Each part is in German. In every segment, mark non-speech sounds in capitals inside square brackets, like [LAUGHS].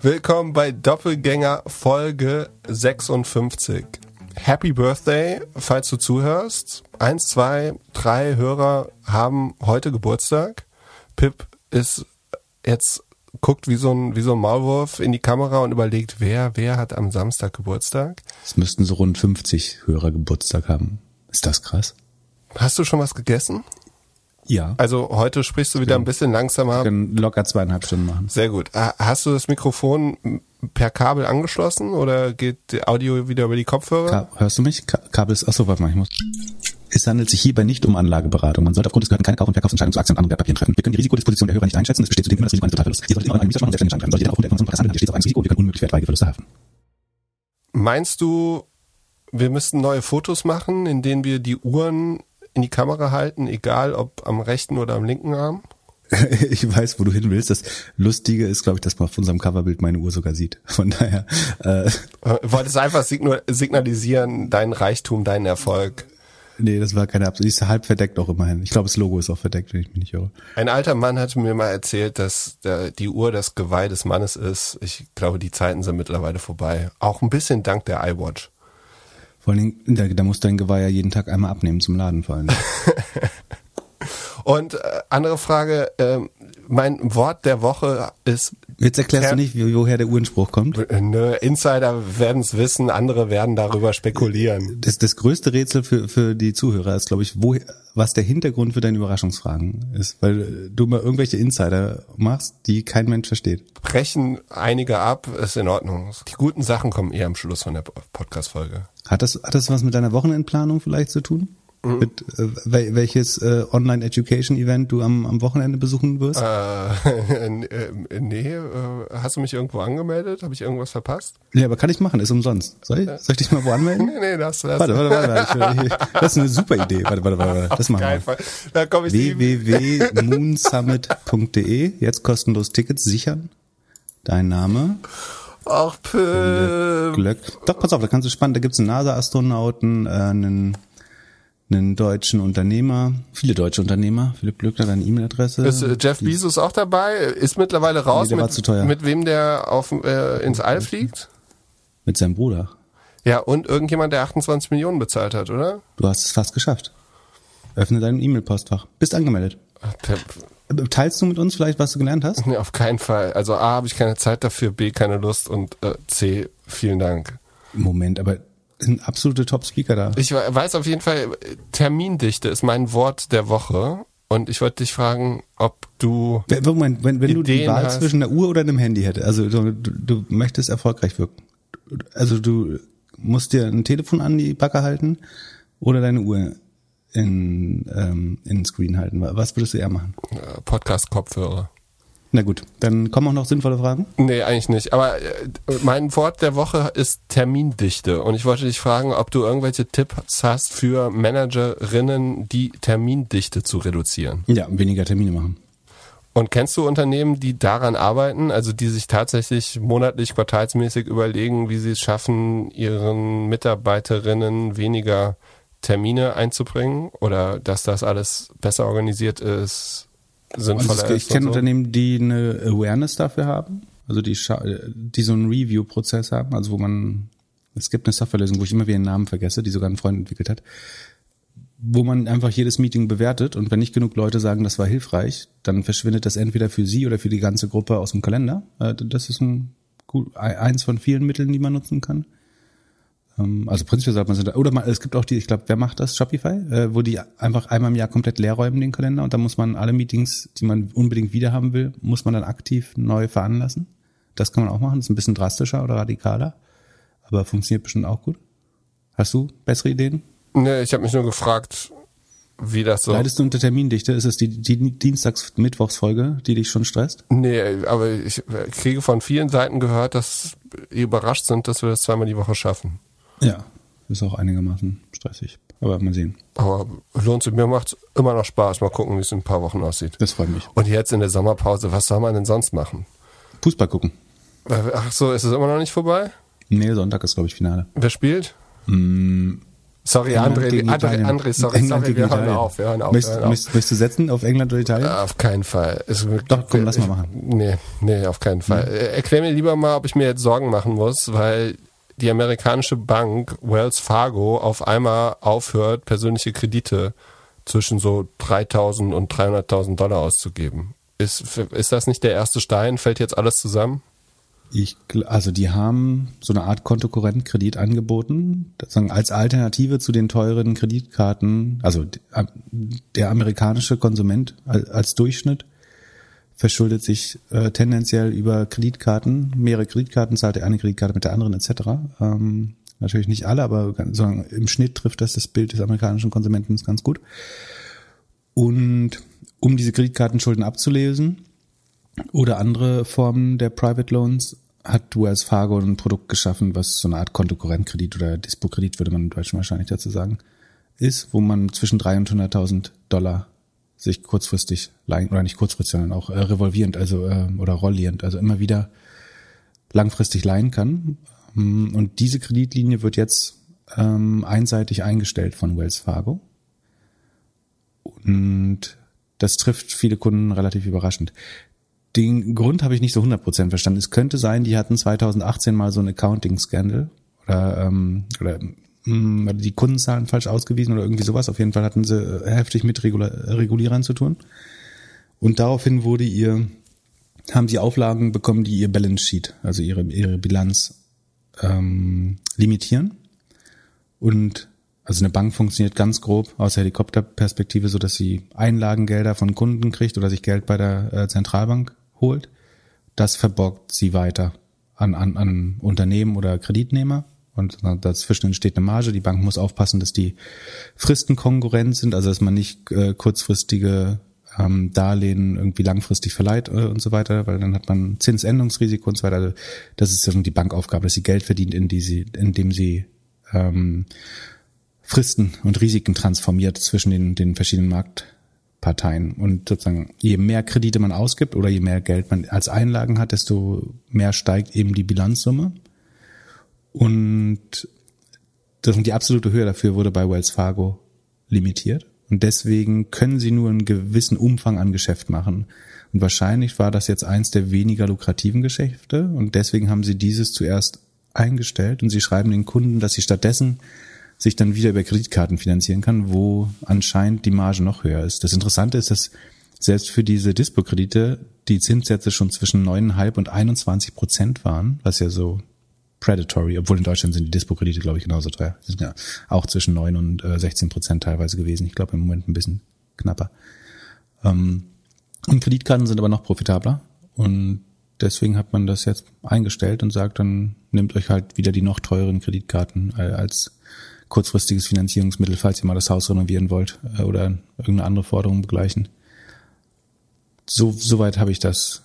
Willkommen bei Doppelgänger Folge 56. Happy Birthday, falls du zuhörst. Eins, zwei, drei Hörer haben heute Geburtstag. Pip ist jetzt guckt wie so ein wie so ein Maulwurf in die Kamera und überlegt, wer wer hat am Samstag Geburtstag? Es müssten so rund 50 Hörer Geburtstag haben. Ist das krass? Hast du schon was gegessen? Ja. Also heute sprichst du wieder ein bisschen langsamer. Wir können locker zweieinhalb Stunden machen. Sehr gut. Ah, Hast du das Mikrofon per Kabel angeschlossen oder geht die Audio wieder über die Kopfhörer? Ka hörst du mich? Ka Kabel ist, achso, warte mal, ich muss. Es handelt sich hierbei nicht um Anlageberatung. Man sollte aufgrund des Gehörten keine Kauf- und Verkaufsentscheidungen zu Aktien und anderen Wertpapieren treffen. Wir können die Risikodisposition der Hörer nicht einschätzen. Es besteht zudem immer das Risiko eines Totalverlusts. Ihr solltet immer einen Research machen und selbstständig entscheiden. Sollte jeder aufgrund der Information von handeln, steht auf eigenes Risiko. Wir können unmöglich etwaige Verluste haften. Meinst du, wir müssten neue Fotos machen, in denen wir die Uhren in die Kamera halten, egal ob am rechten oder am linken Arm? [LAUGHS] ich weiß, wo du hin willst. Das Lustige ist, glaube ich, dass man auf unserem Coverbild meine Uhr sogar sieht. [LAUGHS] Von daher, äh, Äh, Wolltest einfach signalisieren, deinen Reichtum, deinen Erfolg. nee, das war keine Absicht. Die ist halb verdeckt auch immerhin. Ich glaube, das Logo ist auch verdeckt, wenn ich mich nicht irre. Ein alter Mann hatte mir mal erzählt, dass der, die Uhr das Geweih des Mannes ist. Ich glaube, die Zeiten sind mittlerweile vorbei. Auch ein bisschen dank der iWatch. Vor allen Dingen, da, da musst du dein Geweih ja jeden Tag einmal abnehmen zum Laden vor allem. [LAUGHS] Und äh, andere Frage, ähm, mein Wort der Woche ist, Jetzt erklärst du nicht, woher der Uhrenspruch kommt. äh, ne, Insider werden es wissen, andere werden darüber spekulieren. Das, das größte Rätsel für, für die Zuhörer ist, glaube ich, wo, was der Hintergrund für deine Überraschungsfragen ist. Weil äh, du mal irgendwelche Insider machst, die kein Mensch versteht. Brechen einige ab, ist in Ordnung. Die guten Sachen kommen eher am Schluss von der Podcast-Folge. Hat das, hat das was mit deiner Wochenendplanung vielleicht zu tun? Mit, äh, wel- welches äh, Online-Education-Event du am, am Wochenende besuchen wirst? Äh, [LAUGHS] äh, nee, äh, hast du mich irgendwo angemeldet? Habe ich irgendwas verpasst? Ja, aber kann ich machen, ist umsonst. Soll ich, soll ich dich mal wo anmelden? [LAUGHS] Nee, nee, das, das Warte, warte, warte, warte. Ich, das ist eine super Idee. Warte, warte, warte. warte. Das machen wir. Fall. Da komme ich www.moonsummit.de. Jetzt kostenlos Tickets sichern. Dein Name. Ach, Pip. Glück. Doch, pass auf, da kannst du spannend. Da gibt's einen NASA-Astronauten, äh, einen, einen deutschen Unternehmer, viele deutsche Unternehmer. Philipp Glückler, deine E-Mail-Adresse. Ist äh, Jeff Bezos auch dabei? Ist mittlerweile raus, Nee, mit, zu teuer. mit wem der auf, äh, ins All fliegt? Mit seinem Bruder. Ja, und irgendjemand, der 28 Millionen bezahlt hat, oder? Du hast es fast geschafft. Öffne dein E-Mail-Postfach. Bist angemeldet. Ach. Teilst du mit uns vielleicht, was du gelernt hast? Nee, auf keinen Fall. Also A, habe ich keine Zeit dafür, B, keine Lust und äh, C, vielen Dank. Moment, aber sind absolute Top-Speaker da. Ich we- weiß auf jeden Fall, Termindichte ist mein Wort der Woche. Und ich wollte dich fragen, ob du Wenn- Moment, wenn, wenn du die Wahl hast. zwischen einer Uhr oder einem Handy hättest, also du, du möchtest erfolgreich wirken. Also du musst dir ein Telefon an die Backe halten oder deine Uhr in, ähm, in den Screen halten. Was würdest du eher machen? äh, Podcast-Kopfhörer. Na gut, dann kommen auch noch sinnvolle Fragen. Nee, eigentlich nicht. Aber äh, mein Wort der Woche ist Termindichte. Und ich wollte dich fragen, ob du irgendwelche Tipps hast für Managerinnen, die Termindichte zu reduzieren. Ja, weniger Termine machen. Und kennst du Unternehmen, die daran arbeiten, also die sich tatsächlich monatlich, quartalsmäßig überlegen, wie sie es schaffen, ihren Mitarbeiterinnen weniger Termine einzubringen oder dass das alles besser organisiert ist, Also sinnvoller ich ist? kenne und so? Unternehmen, die eine Awareness dafür haben, also die, die so einen Review-Prozess haben, also wo man, es gibt eine Softwarelösung, wo ich immer wieder den Namen vergesse, die sogar ein Freund entwickelt hat, wo man einfach jedes Meeting bewertet und wenn nicht genug Leute sagen, das war hilfreich, dann verschwindet das entweder für sie oder für die ganze Gruppe aus dem Kalender. Äh, Das ist ein, gut, eins von vielen Mitteln, die man nutzen kann. Ähm, Also prinzipiell sollte man es, oder man, es gibt auch die, ich glaube, wer macht das? Shopify, äh, wo die einfach einmal im Jahr komplett leer räumen den Kalender und dann muss man alle Meetings, die man unbedingt wieder haben will, muss man dann aktiv neu veranlassen. Das kann man auch machen, das ist ein bisschen drastischer oder radikaler, aber funktioniert bestimmt auch gut. Hast du bessere Ideen? Nee, ich habe mich nur gefragt, wie das so. Leidest du unter Termindichte? Ist es die, die Dienstags-Mittwochsfolge, die dich schon stresst? Nee, aber ich kriege von vielen Seiten gehört, dass die überrascht sind, dass wir das zweimal die Woche schaffen. Ja. Ist auch einigermaßen stressig. Aber mal sehen. Aber lohnt sich, mir macht immer noch Spaß. Mal gucken, wie es in ein paar Wochen aussieht. Das freut mich. Und jetzt in der Sommerpause, was soll man denn sonst machen? Fußball gucken. Ach so, ist es immer noch nicht vorbei? Nee, Sonntag ist, glaube ich, Finale. Wer spielt? Mm, Sorry, England André, André. André, sorry, England sorry, wir hören auf, wir hören auf. Möchtest, hören auf. möchtest, du setzen auf England oder Italien? Auf keinen Fall. Wirklich- Doch, komm, lass mal machen. Nee, nee, auf keinen Fall. Äh, Erklär mir lieber mal, ob ich mir jetzt Sorgen machen muss, weil die amerikanische Bank Wells Fargo auf einmal aufhört, persönliche Kredite zwischen so 3.000 und 300.000 Dollar auszugeben. Ist, ist das nicht der erste Stein? Fällt jetzt alles zusammen? Ich, also die haben so eine Art Kontokorrentkredit angeboten, als Alternative zu den teuren Kreditkarten. Also der amerikanische Konsument al- als Durchschnitt verschuldet sich äh, tendenziell über Kreditkarten. Mehrere Kreditkarten zahlt er eine Kreditkarte mit der anderen etc. Ähm, natürlich nicht alle, aber sagen, im Schnitt trifft das das Bild des amerikanischen Konsumenten ganz gut. Und um diese Kreditkartenschulden abzulösen, oder andere Formen der Private Loans hat Wells Fargo ein Produkt geschaffen, was so eine Art Kontokorrentkredit oder Dispo-Kredit, würde man im Deutschen wahrscheinlich dazu sagen, ist, wo man zwischen 300 und 100.000 Dollar sich kurzfristig leihen, oder nicht kurzfristig, sondern auch äh, revolvierend, also äh, oder rollierend, also immer wieder langfristig leihen kann. Ähm, Und diese Kreditlinie wird jetzt ähm, einseitig eingestellt von Wells Fargo. Und das trifft viele Kunden relativ überraschend. Den Grund habe ich nicht so 100% verstanden. Es könnte sein, die hatten 2018 mal so einen Accounting-Scandal oder, ähm, oder mh, die Kundenzahlen falsch ausgewiesen oder irgendwie sowas. Auf jeden Fall hatten sie äh, heftig mit Regulierern zu tun. Und daraufhin wurde ihr, haben sie Auflagen bekommen, die ihr Balance Sheet, also ihre, ihre Bilanz ähm, limitieren. Und also eine Bank funktioniert ganz grob aus Helikopterperspektive, so dass sie Einlagengelder von Kunden kriegt oder sich Geld bei der äh, Zentralbank holt. Das verborgt sie weiter an, an, an Unternehmen oder Kreditnehmer. Und dazwischen entsteht eine Marge. Die Bank muss aufpassen, dass die Fristen kongruent sind, also dass man nicht äh, kurzfristige ähm, Darlehen irgendwie langfristig verleiht äh, und so weiter, weil dann hat man Zinsänderungsrisiko und so weiter. Also das ist irgendwie die Bankaufgabe, dass sie Geld verdient, in die sie, indem sie ähm, Fristen und Risiken transformiert zwischen den, den verschiedenen Marktparteien. Und sozusagen, je mehr Kredite man ausgibt oder je mehr Geld man als Einlagen hat, desto mehr steigt eben die Bilanzsumme. Und das, die absolute Höhe dafür wurde bei Wells Fargo limitiert. Und deswegen können sie nur einen gewissen Umfang an Geschäft machen. Und wahrscheinlich war das jetzt eins der weniger lukrativen Geschäfte. Und deswegen haben sie dieses zuerst eingestellt. Und sie schreiben den Kunden, dass sie stattdessen sich dann wieder über Kreditkarten finanzieren kann, wo anscheinend die Marge noch höher ist. Das Interessante ist, dass selbst für diese Dispo-Kredite die Zinssätze schon zwischen 9,5 und 21 Prozent waren, was ja so predatory, obwohl in Deutschland sind die Dispo-Kredite, glaube ich, genauso teuer. Die sind ja auch zwischen 9 und äh, 16 Prozent teilweise gewesen. Ich glaube im Moment ein bisschen knapper. Ähm, und Kreditkarten sind aber noch profitabler und deswegen hat man das jetzt eingestellt und sagt, dann nehmt euch halt wieder die noch teureren Kreditkarten äh, als kurzfristiges Finanzierungsmittel, falls ihr mal das Haus renovieren wollt äh, oder irgendeine andere Forderung begleichen. So soweit habe ich das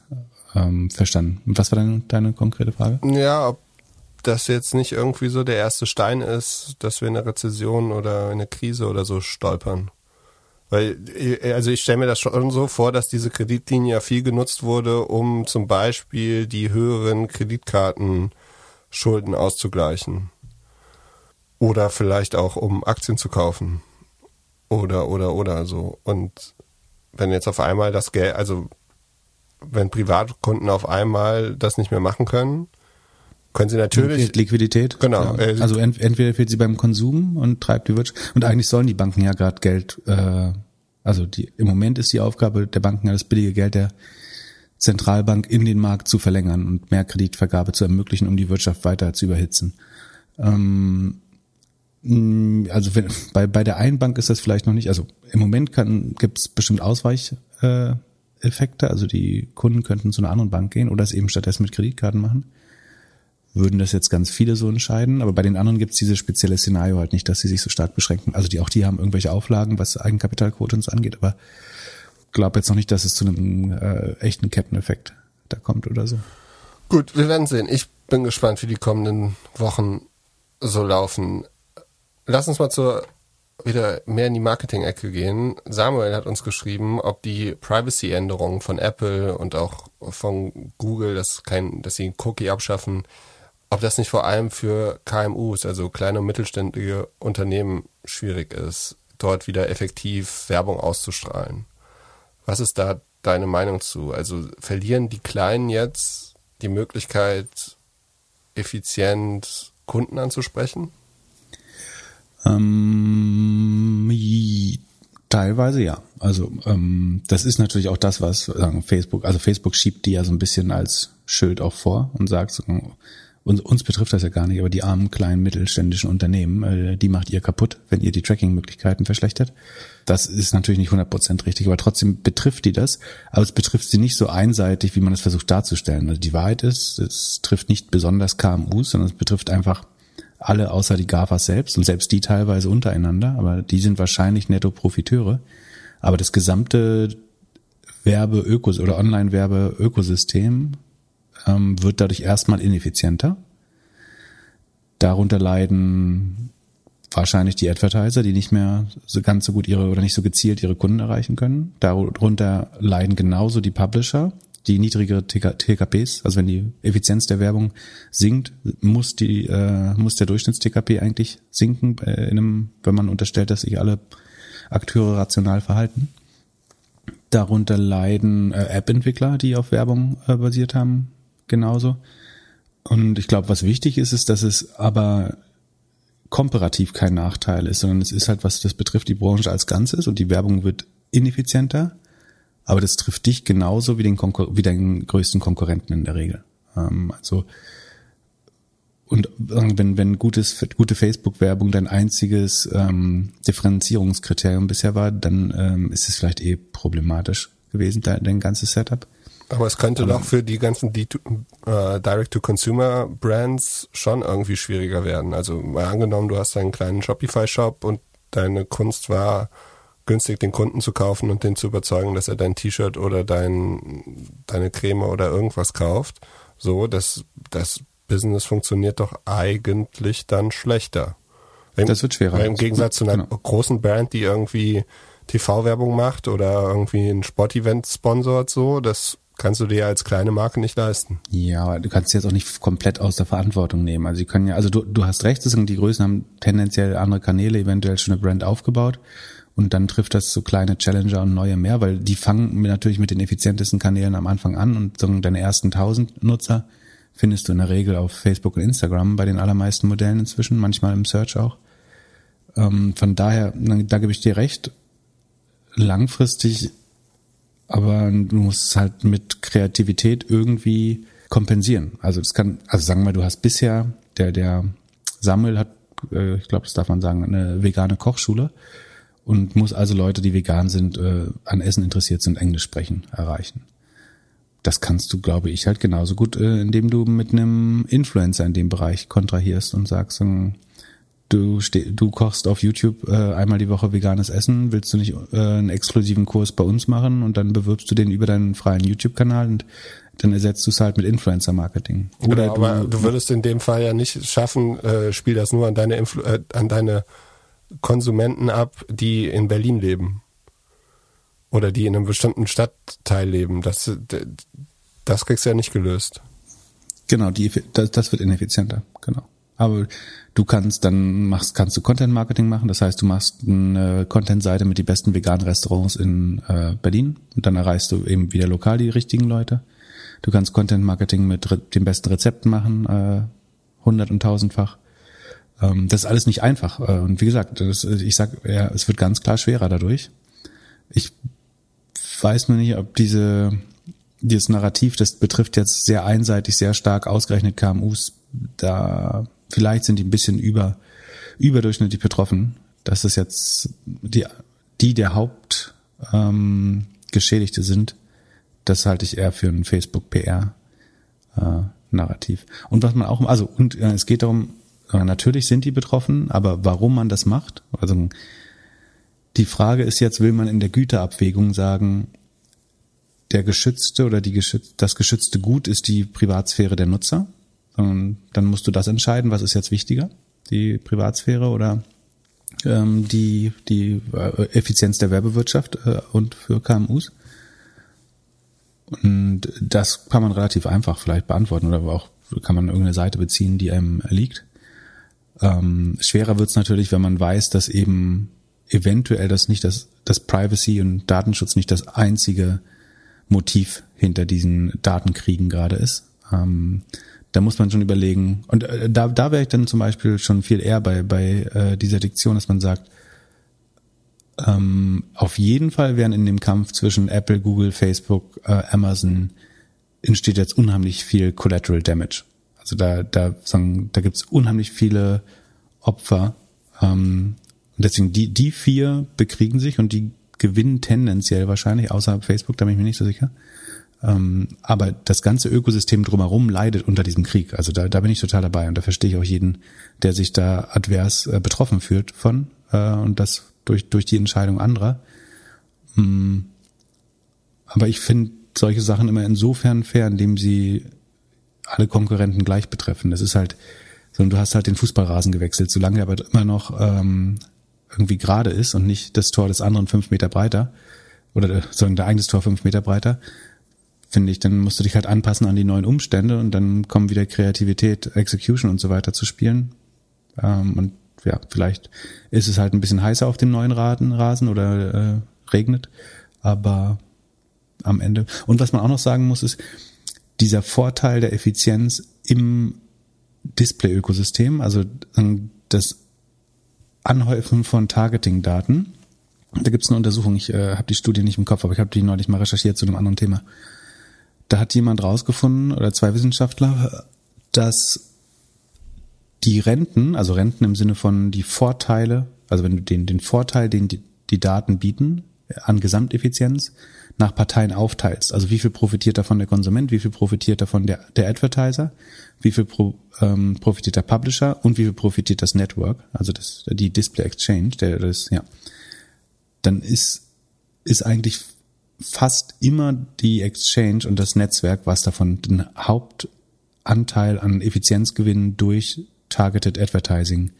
ähm, verstanden. Und was war deine, deine konkrete Frage? Ja, das jetzt nicht irgendwie so der erste Stein ist, dass wir in eine Rezession oder in eine Krise oder so stolpern. Weil, also ich stelle mir das schon so vor, dass diese Kreditlinie ja viel genutzt wurde, um zum Beispiel die höheren Kreditkartenschulden auszugleichen. Oder vielleicht auch, um Aktien zu kaufen. Oder, oder, oder so. Und wenn jetzt auf einmal das Geld, also wenn Privatkunden auf einmal das nicht mehr machen können, können sie natürlich. Liquidität. Genau. Ja. Also ent entweder fehlt sie beim Konsum und treibt die Wirtschaft. Und eigentlich sollen die Banken ja gerade Geld, äh, also die, im Moment ist die Aufgabe der Banken ja das billige Geld der Zentralbank in den Markt zu verlängern und mehr Kreditvergabe zu ermöglichen, um die Wirtschaft weiter zu überhitzen. Ähm, also wenn, bei, bei der einen Bank ist das vielleicht noch nicht, also im Moment kann, gibt es bestimmt Ausweicheffekte, äh, also die Kunden könnten zu einer anderen Bank gehen oder es eben stattdessen mit Kreditkarten machen würden das jetzt ganz viele so entscheiden, aber bei den anderen gibt es dieses spezielle Szenario halt nicht, dass sie sich so stark beschränken. Also die auch die haben irgendwelche Auflagen, was Eigenkapitalquote und so angeht, aber glaube jetzt noch nicht, dass es zu einem äh, echten Ketteneffekt da kommt oder so. Gut, wir werden sehen. Ich bin gespannt, wie die kommenden Wochen so laufen. Lass uns mal zur wieder mehr in die Marketing-Ecke gehen. Samuel hat uns geschrieben, ob die Privacy-Änderungen von Apple und auch von Google, dass kein, dass sie einen Cookie abschaffen, ob das nicht vor allem für KMUs, also kleine und mittelständige Unternehmen, schwierig ist, dort wieder effektiv Werbung auszustrahlen. Was ist da deine Meinung zu? Also verlieren die Kleinen jetzt die Möglichkeit, effizient Kunden anzusprechen? Ähm, teilweise ja. Also ähm, das ist natürlich auch das, was sagen Facebook, also Facebook schiebt die ja so ein bisschen als Schild auch vor und sagt, uns, uns betrifft das ja gar nicht, aber die armen kleinen mittelständischen Unternehmen, äh, die macht ihr kaputt, wenn ihr die Tracking-Möglichkeiten verschlechtert. Das ist natürlich nicht 100% richtig, aber trotzdem betrifft die das. Aber es betrifft sie nicht so einseitig, wie man es versucht darzustellen. Also die Wahrheit ist, es trifft nicht besonders KMUs, sondern es betrifft einfach alle außer die GAFAs selbst und selbst die teilweise untereinander, aber die sind wahrscheinlich Netto-Profiteure. Aber das gesamte Werbe-Ökos oder Online-Werbe-Ökosystem ähm, wird dadurch erstmal ineffizienter. Darunter leiden wahrscheinlich die Advertiser, die nicht mehr so ganz so gut ihre oder nicht so gezielt ihre Kunden erreichen können. Darunter leiden genauso die Publisher, die niedrigere TKPs, also wenn die Effizienz der Werbung sinkt, muss die äh, muss der Durchschnitts-TKP eigentlich sinken, äh, in einem, wenn man unterstellt, dass sich alle Akteure rational verhalten. Darunter leiden äh, App-Entwickler, die auf Werbung äh, basiert haben, genauso. Und ich glaube, was wichtig ist, ist, dass es aber komparativ kein Nachteil ist, sondern es ist halt, was das betrifft, die Branche als Ganzes und die Werbung wird ineffizienter, aber das trifft dich genauso wie den, Konkur wie den größten Konkurrenten in der Regel. Ähm, also und wenn, wenn gutes, gute Facebook-Werbung dein einziges ähm, Differenzierungskriterium bisher war, dann ähm, ist es vielleicht eh problematisch gewesen, dein, dein ganzes Setup. Aber es könnte doch für die ganzen äh, Direct-to-Consumer-Brands schon irgendwie schwieriger werden. Also mal angenommen, du hast einen kleinen Shopify-Shop und deine Kunst war, günstig den Kunden zu kaufen und den zu überzeugen, dass er dein T-Shirt oder dein, deine Creme oder irgendwas kauft. So, das, das Business funktioniert doch eigentlich dann schlechter. Im, das wird schwerer. Im Gegensatz zu einer genau. großen Brand, die irgendwie TV-Werbung macht oder irgendwie ein Sportevent sponsort, so, das kannst du dir als kleine Marke nicht leisten. Ja, aber du kannst jetzt auch nicht komplett aus der Verantwortung nehmen. Also sie können ja, also du, du hast recht, die Größen haben tendenziell andere Kanäle, eventuell schon eine Brand aufgebaut. Und dann trifft das so kleine Challenger und neue mehr, weil die fangen natürlich mit den effizientesten Kanälen am Anfang an und so deine ersten tausend Nutzer findest du in der Regel auf Facebook und Instagram bei den allermeisten Modellen inzwischen, manchmal im Search auch. Ähm, von daher, da gebe ich dir recht. Langfristig aber du musst es halt mit Kreativität irgendwie kompensieren. Also das kann, also sagen wir, du hast bisher, der, der Samuel hat, äh, ich glaube, das darf man sagen, eine vegane Kochschule und muss also Leute, die vegan sind, äh, an Essen interessiert sind, Englisch sprechen, erreichen. Das kannst du, glaube ich, halt genauso gut, äh, indem du mit einem Influencer in dem Bereich kontrahierst und sagst, ähm, du, steh, du kochst auf YouTube äh, einmal die Woche veganes Essen, willst du nicht äh, einen exklusiven Kurs bei uns machen und dann bewirbst du den über deinen freien YouTube-Kanal und dann ersetzt du es halt mit Influencer-Marketing. Oder genau, du, aber du würdest in dem Fall ja nicht schaffen, äh, spiel das nur an deine, Influ äh, an deine Konsumenten ab, die in Berlin leben. Oder die in einem bestimmten Stadtteil leben. Das, das kriegst du ja nicht gelöst. Genau, die, das, das wird ineffizienter, genau. Aber du kannst dann machst, kannst du Content Marketing machen. Das heißt, du machst eine Content-Seite mit die besten veganen Restaurants in äh, Berlin und dann erreichst du eben wieder lokal die richtigen Leute. Du kannst Content Marketing mit den besten Rezepten machen, äh, hundert und tausendfach. Ähm, das ist alles nicht einfach. Äh, und wie gesagt, das, ich sag, ja, es wird ganz klar schwerer dadurch. Ich weiß nur nicht, ob diese dieses Narrativ, das betrifft jetzt sehr einseitig, sehr stark ausgerechnet KMUs, da vielleicht sind die ein bisschen über, überdurchschnittlich betroffen. Das ist jetzt die, die der Haupt ähm, sind. Das halte ich eher für ein Facebook PR äh, Narrativ. Und was man auch, also und äh, es geht darum, äh, natürlich sind die betroffen, aber warum man das macht? Also die Frage ist jetzt, will man in der Güterabwägung sagen, der geschützte oder die geschütz, das geschützte Gut ist die Privatsphäre der Nutzer? Dann musst du das entscheiden, was ist jetzt wichtiger, die Privatsphäre oder ähm, die, die äh, Effizienz der Werbewirtschaft äh, und für KMUs. Und das kann man relativ einfach vielleicht beantworten oder auch kann man irgendeine Seite beziehen, die einem liegt. Ähm, schwerer wird's natürlich, wenn man weiß, dass eben eventuell das nicht das, das Privacy und Datenschutz nicht das einzige Motiv hinter diesen Datenkriegen gerade ist. Ähm, da muss man schon überlegen. Und äh, da, da wäre ich dann zum Beispiel schon viel eher bei, bei äh, dieser Diktion, dass man sagt, ähm, auf jeden Fall werden in dem Kampf zwischen Apple, Google, Facebook, äh, Amazon entsteht jetzt unheimlich viel Collateral Damage. Also da, da, sagen, da gibt's unheimlich viele Opfer. Ähm, und deswegen die, die vier bekriegen sich und die gewinnen tendenziell wahrscheinlich, außer Facebook, da bin ich mir nicht so sicher. Ähm, aber das ganze Ökosystem drumherum leidet unter diesem Krieg. Also da, da bin ich total dabei und da verstehe ich auch jeden, der sich da advers äh, betroffen fühlt von äh, und das durch, durch die Entscheidung anderer. Mm. Aber ich finde solche Sachen immer insofern fair, indem sie alle Konkurrenten gleich betreffen. Das ist halt, so, du hast halt den Fußballrasen gewechselt, solange er aber immer noch ähm, irgendwie gerade ist und nicht das Tor des anderen fünf Meter breiter oder sondern dein eigenes Tor fünf Meter breiter, finde ich, dann musst du dich halt anpassen an die neuen Umstände und dann kommen wieder Kreativität, Execution und so weiter zu spielen. Ähm, und ja, vielleicht ist es halt ein bisschen heißer auf dem neuen Rasen oder äh, regnet, aber am Ende. Und was man auch noch sagen muss, ist dieser Vorteil der Effizienz im Display-Ökosystem, also das Anhäufen von Targeting-Daten. Da gibt es eine Untersuchung, ich äh, habe die Studie nicht im Kopf, aber ich habe die neulich mal recherchiert zu einem anderen Thema. Da hat jemand rausgefunden, oder zwei Wissenschaftler, dass die Renten, also Renten im Sinne von die Vorteile, also wenn du den, den Vorteil, den die, die Daten bieten, an Gesamteffizienz nach Parteien aufteilst. Also wie viel profitiert davon der Konsument, wie viel profitiert davon der, der Advertiser, wie viel pro, ähm, profitiert der Publisher und wie viel profitiert das Network, also das, die Display Exchange, der das, ja. Dann ist, ist eigentlich fast immer die Exchange und das Netzwerk, was davon den Hauptanteil an Effizienzgewinn durch Targeted Advertising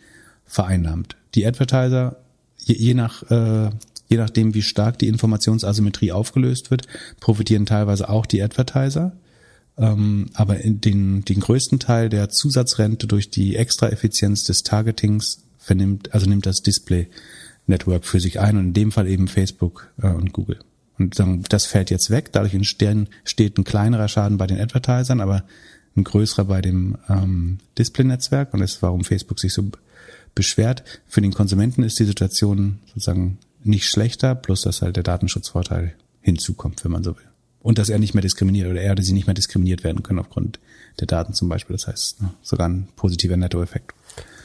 vereinnahmt. Die Advertiser, je, je nach äh, je nachdem, wie stark die Informationsasymmetrie aufgelöst wird, profitieren teilweise auch die Advertiser. Ähm, aber den, den größten Teil der Zusatzrente durch die Extraeffizienz des Targetings vernimmt, also nimmt das Display Network für sich ein und in dem Fall eben Facebook äh, und Google. Und das fällt jetzt weg, dadurch entstehen, steht ein kleinerer Schaden bei den Advertisern, aber ein größerer bei dem ähm, Display-Netzwerk und das ist, warum Facebook sich so beschwert. Für den Konsumenten ist die Situation sozusagen nicht schlechter, bloß dass halt der Datenschutzvorteil hinzukommt, wenn man so will. Und dass er nicht mehr diskriminiert oder er oder sie nicht mehr diskriminiert werden können aufgrund der Daten zum Beispiel. Das heißt, ne, sogar ein positiver Nettoeffekt.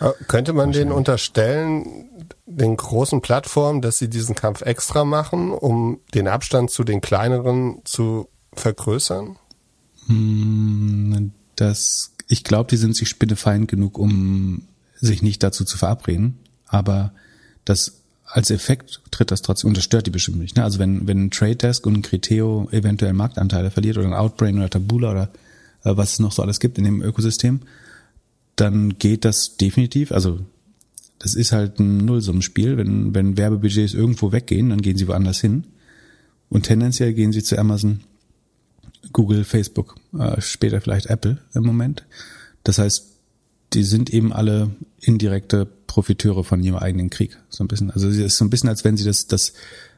Äh, könnte man denen unterstellen, den großen Plattformen, dass sie diesen Kampf extra machen, um den Abstand zu den kleineren zu vergrößern? Hm, das, ich glaube, die sind sich spinnefeind genug, um sich nicht dazu zu verabreden. Aber das als Effekt tritt das trotzdem, und das stört die bestimmt nicht. Ne? Also wenn, wenn ein Trade Desk und ein Criteo eventuell Marktanteile verliert oder ein Outbrain oder Tabula oder äh, was es noch so alles gibt in dem Ökosystem, dann geht das definitiv, also das ist halt ein Nullsummenspiel. Wenn, wenn Werbebudgets irgendwo weggehen, dann gehen sie woanders hin. Und tendenziell gehen sie zu Amazon, Google, Facebook, äh, später vielleicht Apple im Moment. Das heißt, die sind eben alle indirekte Profiteure von ihrem eigenen Krieg. So ein bisschen. Also es ist so ein bisschen, als wenn sie das, das,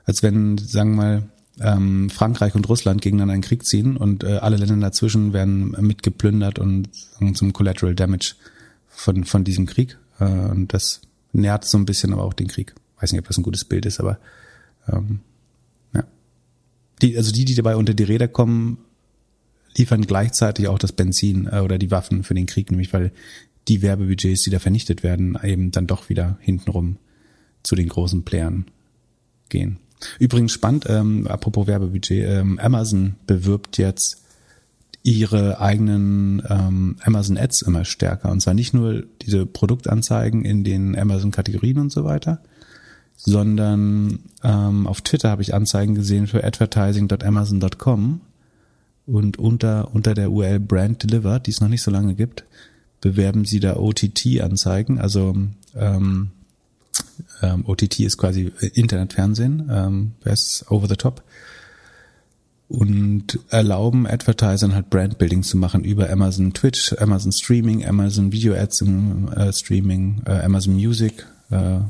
als wenn, sagen wir mal, ähm, Frankreich und Russland gegeneinander einen Krieg ziehen und äh, alle Länder dazwischen werden mitgeplündert und zum Collateral Damage von, von diesem Krieg. Äh, und das nährt so ein bisschen aber auch den Krieg. Weiß nicht, ob das ein gutes Bild ist, aber ähm, ja. Die, also die, die dabei unter die Räder kommen, liefern gleichzeitig auch das Benzin äh, oder die Waffen für den Krieg, nämlich weil die Werbebudgets, die da vernichtet werden, eben dann doch wieder hintenrum zu den großen Playern gehen. Übrigens spannend, ähm, apropos Werbebudget, ähm, Amazon bewirbt jetzt ihre eigenen ähm, Amazon Ads immer stärker. Und zwar nicht nur diese Produktanzeigen in den Amazon-Kategorien und so weiter, sondern ähm, auf Twitter habe ich Anzeigen gesehen für advertising.amazon.com und unter, unter der URL Brand Delivered, die es noch nicht so lange gibt, bewerben sie da OTT-Anzeigen. Also ähm, ähm, OTT ist quasi Internetfernsehen, ähm, ist over the top. Und erlauben Advertisern halt Brandbuilding zu machen über Amazon Twitch, Amazon Streaming, Amazon Video Ads im äh, Streaming, äh, Amazon Music äh,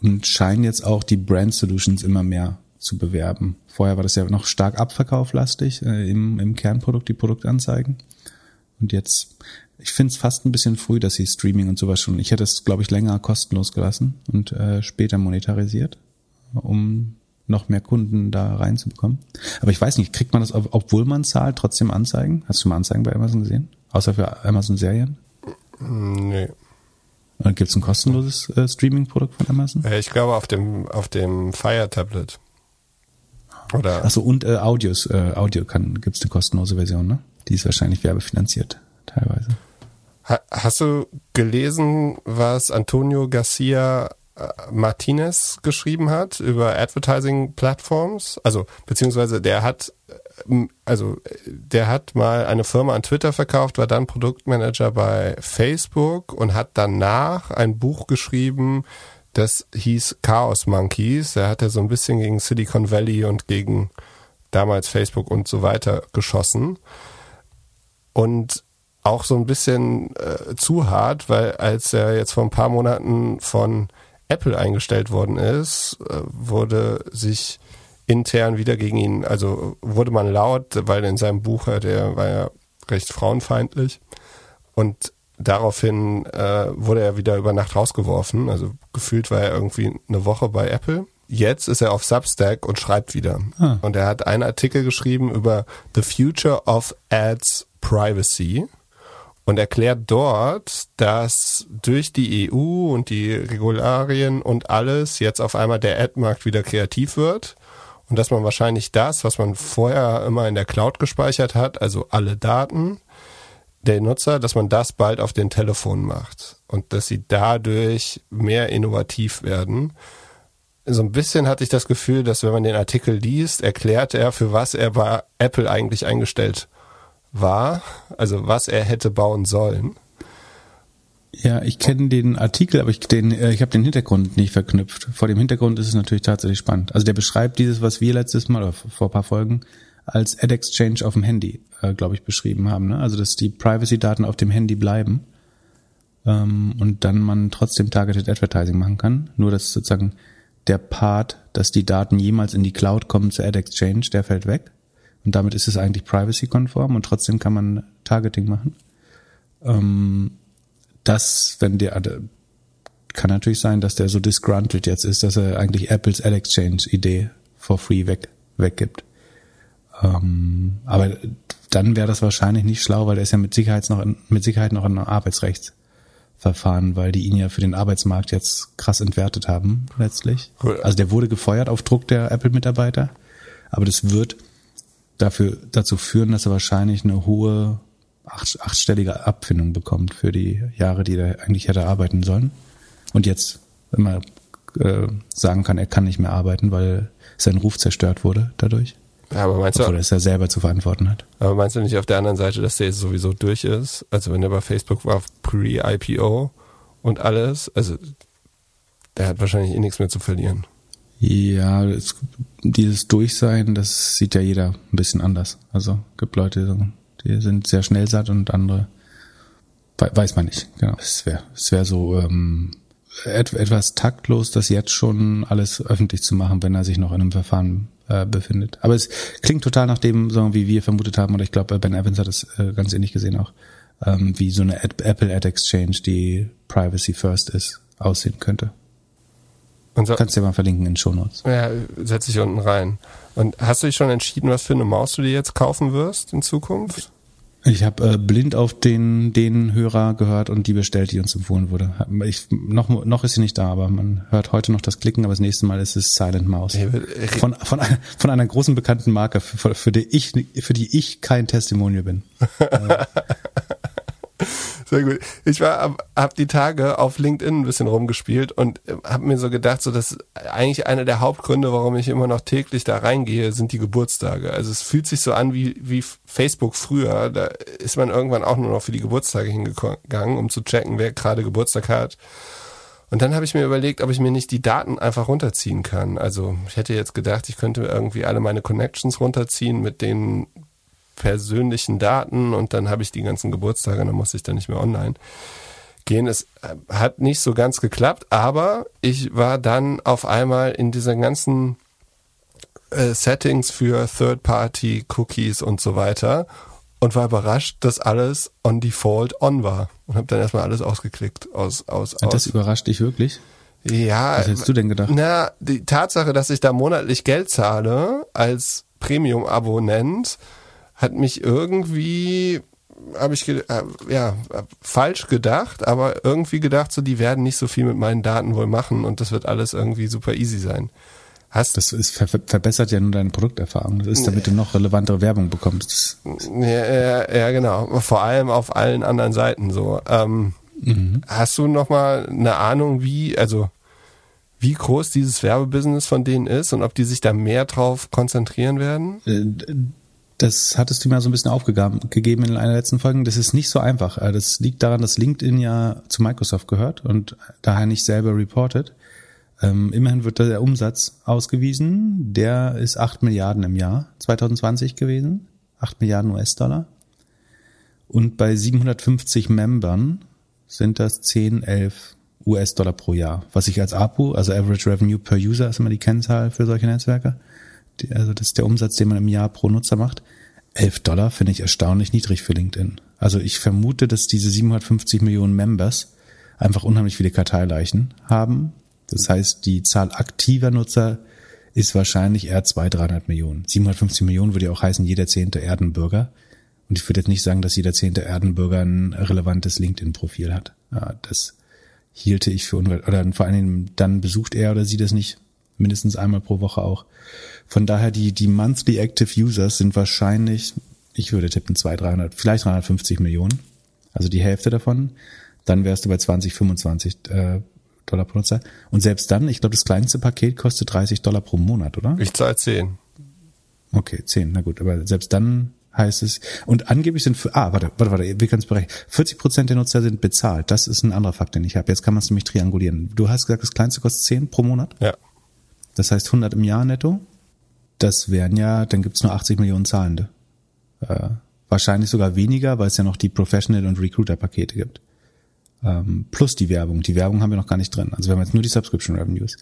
und scheinen jetzt auch die Brand Solutions immer mehr zu bewerben. Vorher war das ja noch stark abverkauflastig äh, im, im Kernprodukt, die Produktanzeigen. Und jetzt, ich finde es fast ein bisschen früh, dass sie Streaming und sowas schon. Ich hätte es, glaube ich, länger kostenlos gelassen und äh, später monetarisiert, um noch mehr Kunden da reinzubekommen. Aber ich weiß nicht, kriegt man das, obwohl man zahlt, trotzdem Anzeigen? Hast du mal Anzeigen bei Amazon gesehen? Außer für Amazon-Serien? Nee. Gibt es ein kostenloses äh, Streaming-Produkt von Amazon? Äh, ich glaube auf dem auf dem Fire Tablet. Oder? Achso, und äh, Audios, äh, Audio kann gibt's eine kostenlose Version, ne? Die ist wahrscheinlich werbefinanziert, teilweise. Ha hast du gelesen, was Antonio Garcia Martinez geschrieben hat über Advertising Platforms. Also, beziehungsweise der hat, äh, also, der hat mal eine Firma an Twitter verkauft, war dann Produktmanager bei Facebook und hat danach ein Buch geschrieben, das hieß Chaos Monkeys. Er hat ja so ein bisschen gegen Silicon Valley und gegen damals Facebook und so weiter geschossen. Und auch so ein bisschen äh, zu hart, weil als er jetzt vor ein paar Monaten von Apple eingestellt worden ist, äh, wurde sich intern wieder gegen ihn, also wurde man laut, weil in seinem Buch, der war ja recht frauenfeindlich und daraufhin äh, wurde er wieder über Nacht rausgeworfen, also gefühlt war er irgendwie eine Woche bei Apple. Jetzt ist er auf Substack und schreibt wieder. Ah. Und er hat einen Artikel geschrieben über The Future of Ads Privacy und erklärt dort, dass durch die EU und die Regularien und alles jetzt auf einmal der Ad-Markt wieder kreativ wird und dass man wahrscheinlich das, was man vorher immer in der Cloud gespeichert hat, also alle Daten der Nutzer, dass man das bald auf den Telefon macht und dass sie dadurch mehr innovativ werden. So ein bisschen hatte ich das Gefühl, dass wenn man den Artikel liest, erklärt er, für was er bei Apple eigentlich eingestellt war, also was er hätte bauen sollen. Ja, ich kenne den Artikel, aber ich, den, äh, ich habe den Hintergrund nicht verknüpft. Vor dem Hintergrund ist es natürlich tatsächlich spannend. Also der beschreibt dieses, was wir letztes Mal oder vor ein paar Folgen als Ad Exchange auf dem Handy, äh, glaube ich, beschrieben haben. Ne? Also dass die Privacy-Daten auf dem Handy bleiben ähm, und dann man trotzdem Targeted Advertising machen kann. Nur dass sozusagen der Part, dass die Daten jemals in die Cloud kommen zur Ad Exchange, der fällt weg. Und damit ist es eigentlich privacy-konform und trotzdem kann man Targeting machen. Ähm, das, wenn der, kann natürlich sein, dass der so disgruntled jetzt ist, dass er eigentlich Apples Ad Exchange Idee for free weg, weggibt. Ähm, aber dann wäre das wahrscheinlich nicht schlau, weil er ist ja mit Sicherheit noch in, mit Sicherheit noch in einem Arbeitsrechtsverfahren, weil die ihn ja für den Arbeitsmarkt jetzt krass entwertet haben, letztlich. Also der wurde gefeuert auf Druck der Apple-Mitarbeiter, aber das wird dafür, dazu führen, dass er wahrscheinlich eine hohe acht, achtstellige Abfindung bekommt für die Jahre, die er eigentlich hätte arbeiten sollen. Und jetzt immer äh, sagen kann, er kann nicht mehr arbeiten, weil sein Ruf zerstört wurde dadurch. Ja, aber meinst Obwohl du, er es ja selber zu verantworten hat. Aber meinst du nicht auf der anderen Seite, dass der jetzt sowieso durch ist? Also wenn er bei Facebook war, pre-IPO und alles, also der hat wahrscheinlich eh nichts mehr zu verlieren. Ja, es, dieses Durchsein, das sieht ja jeder ein bisschen anders. Also gibt Leute, die sind sehr schnell satt und andere weiß man nicht. Genau. Es wäre es wäre so ähm, et, etwas taktlos, das jetzt schon alles öffentlich zu machen, wenn er sich noch in einem Verfahren äh, befindet. Aber es klingt total nach dem, so wie wir vermutet haben, oder ich glaube, Ben Evans hat es äh, ganz ähnlich gesehen auch, ähm, wie so eine Ad Apple Ad Exchange, die Privacy First ist, aussehen könnte. So, Kannst du ja mal verlinken in den Show Notes. Ja, setze ich unten rein. Und hast du dich schon entschieden, was für eine Maus du dir jetzt kaufen wirst in Zukunft? Ich habe äh, blind auf den, den Hörer gehört und die bestellt, die uns empfohlen wurde. Ich, noch, noch ist sie nicht da, aber man hört heute noch das Klicken, aber das nächste Mal ist es Silent Mouse. Von, von, von einer großen bekannten Marke, für, für, die ich, für die ich kein Testimonial bin. [LAUGHS] [LAUGHS] Sehr gut. Ich war, hab die Tage auf LinkedIn ein bisschen rumgespielt und äh, habe mir so gedacht, so dass eigentlich einer der Hauptgründe, warum ich immer noch täglich da reingehe, sind die Geburtstage. Also es fühlt sich so an wie, wie Facebook früher. Da ist man irgendwann auch nur noch für die Geburtstage hingegangen, um zu checken, wer gerade Geburtstag hat. Und dann habe ich mir überlegt, ob ich mir nicht die Daten einfach runterziehen kann. Also ich hätte jetzt gedacht, ich könnte irgendwie alle meine Connections runterziehen mit den persönlichen Daten und dann habe ich die ganzen Geburtstage, dann muss ich dann nicht mehr online gehen. Es äh, hat nicht so ganz geklappt, aber ich war dann auf einmal in diesen ganzen äh, Settings für Third-Party-Cookies und so weiter und war überrascht, dass alles on default on war und habe dann erstmal alles ausgeklickt aus aus aus. Das überrascht dich wirklich? Ja. Was hättest du denn gedacht? Na, die Tatsache, dass ich da monatlich Geld zahle als Premium-Abonnent, hat mich irgendwie habe ich äh, ja falsch gedacht, aber irgendwie gedacht, so die werden nicht so viel mit meinen Daten wohl machen und das wird alles irgendwie super easy sein. Hast das ist, ver verbessert ja nur deine Produkterfahrung. Das ist, damit du noch relevantere Werbung bekommst. Ja, ja, ja, genau. Vor allem auf allen anderen Seiten so. Ähm, mhm. Hast du noch mal eine Ahnung, wie also wie groß dieses Werbebusiness von denen ist und ob die sich da mehr drauf konzentrieren werden? Das hattest du mir so ein bisschen aufgegeben in einer letzten Folge. Das ist nicht so einfach. Äh, das liegt daran, dass LinkedIn ja zu Microsoft gehört und daher nicht selber reportet. Ähm, immerhin wird der Umsatz ausgewiesen. Der ist 8 Milliarden im Jahr 2020 gewesen. 8 Milliarden US-Dollar. Und bei 750 Membern sind das 10, 11 US-Dollar pro Jahr. Was ich als APU, also Average Revenue per User, ist immer die Kennzahl für solche Netzwerke also das ist der Umsatz, den man im Jahr pro Nutzer macht. 11 Dollar finde ich erstaunlich niedrig für LinkedIn. Also ich vermute, dass diese 750 Millionen Members einfach unheimlich viele Karteileichen haben. Das heißt, die Zahl aktiver Nutzer ist wahrscheinlich eher 200, 300 Millionen. 750 Millionen würde ja auch heißen, jeder zehnte Erdenbürger. Und ich würde jetzt nicht sagen, dass jeder zehnte Erdenbürger ein relevantes LinkedIn-Profil hat. Das hielte ich für unwahr. Oder vor allen Dingen, dann besucht er oder sie das nicht mindestens einmal pro Woche auch. Von daher die, die monthly active users sind wahrscheinlich, ich würde tippen 200, 300, vielleicht 350 Millionen. Also die Hälfte davon. Dann wärst du bei 20, 25 äh, Dollar pro Nutzer. Und selbst dann, ich glaube, das kleinste Paket kostet 30 Dollar pro Monat, oder? Ich zahle 10. Okay, 10, na gut. Aber selbst dann heißt es, und angeblich sind, für, ah, warte, warte, warte, wir können es berechnen. 40 Prozent der Nutzer sind bezahlt. Das ist ein anderer Fakt, den ich habe. Jetzt kann man es nämlich triangulieren. Du hast gesagt, das kleinste kostet 10 pro Monat? Ja. Das heißt 100 im Jahr netto. Das wären ja, dann gibt's nur 80 Millionen Zahlende. Äh, wahrscheinlich sogar weniger, weil es ja noch die Professional- und Recruiter-Pakete gibt. Ähm, plus die Werbung. Die Werbung haben wir noch gar nicht drin. Also wir haben jetzt nur die Subscription Revenues.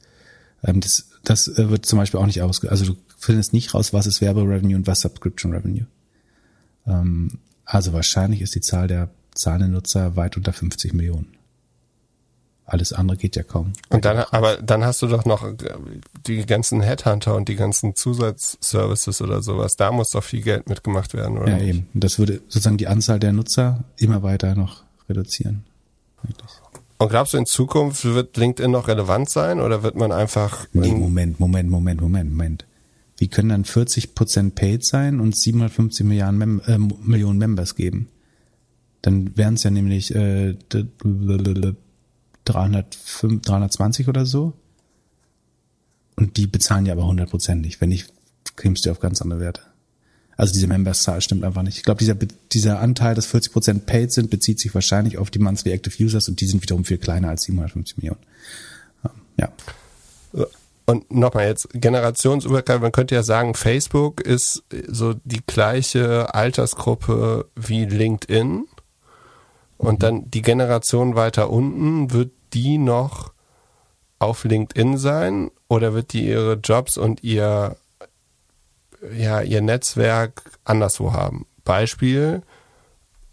Ähm, das das äh, wird zum Beispiel auch nicht ausge... Also du findest nicht raus, was ist Werberevenue und was Subscription Revenue. Ähm, also wahrscheinlich ist die Zahl der zahlenden Nutzer weit unter 50 Millionen. Alles andere geht ja kaum. Und dann, aber dann hast du doch noch die ganzen Headhunter und die ganzen Zusatzservices oder sowas. Da muss doch viel Geld mitgemacht werden, oder? Ja, eben. Das würde sozusagen die Anzahl der Nutzer immer weiter noch reduzieren. Und glaubst du, in Zukunft wird LinkedIn noch relevant sein oder wird man einfach. Nee, Moment, Moment, Moment, Moment, Moment. Wie können dann 40% paid sein und 750 Milliarden Mem äh, Millionen Members geben? Dann wären es ja nämlich äh, 305, 320 oder so. Und die bezahlen ja aber hundertprozentig. Wenn nicht, kriegst du auf ganz andere Werte. Also diese Members-Zahl stimmt einfach nicht. Ich glaube, dieser, dieser Anteil, dass 40% paid sind, bezieht sich wahrscheinlich auf die monthly active users und die sind wiederum viel kleiner als 750 Millionen. Ja. Und nochmal jetzt generationsübergreifend, man könnte ja sagen, Facebook ist so die gleiche Altersgruppe wie LinkedIn. Und dann die Generation weiter unten wird die noch auf LinkedIn sein oder wird die ihre Jobs und ihr, ja, ihr Netzwerk anderswo haben? Beispiel,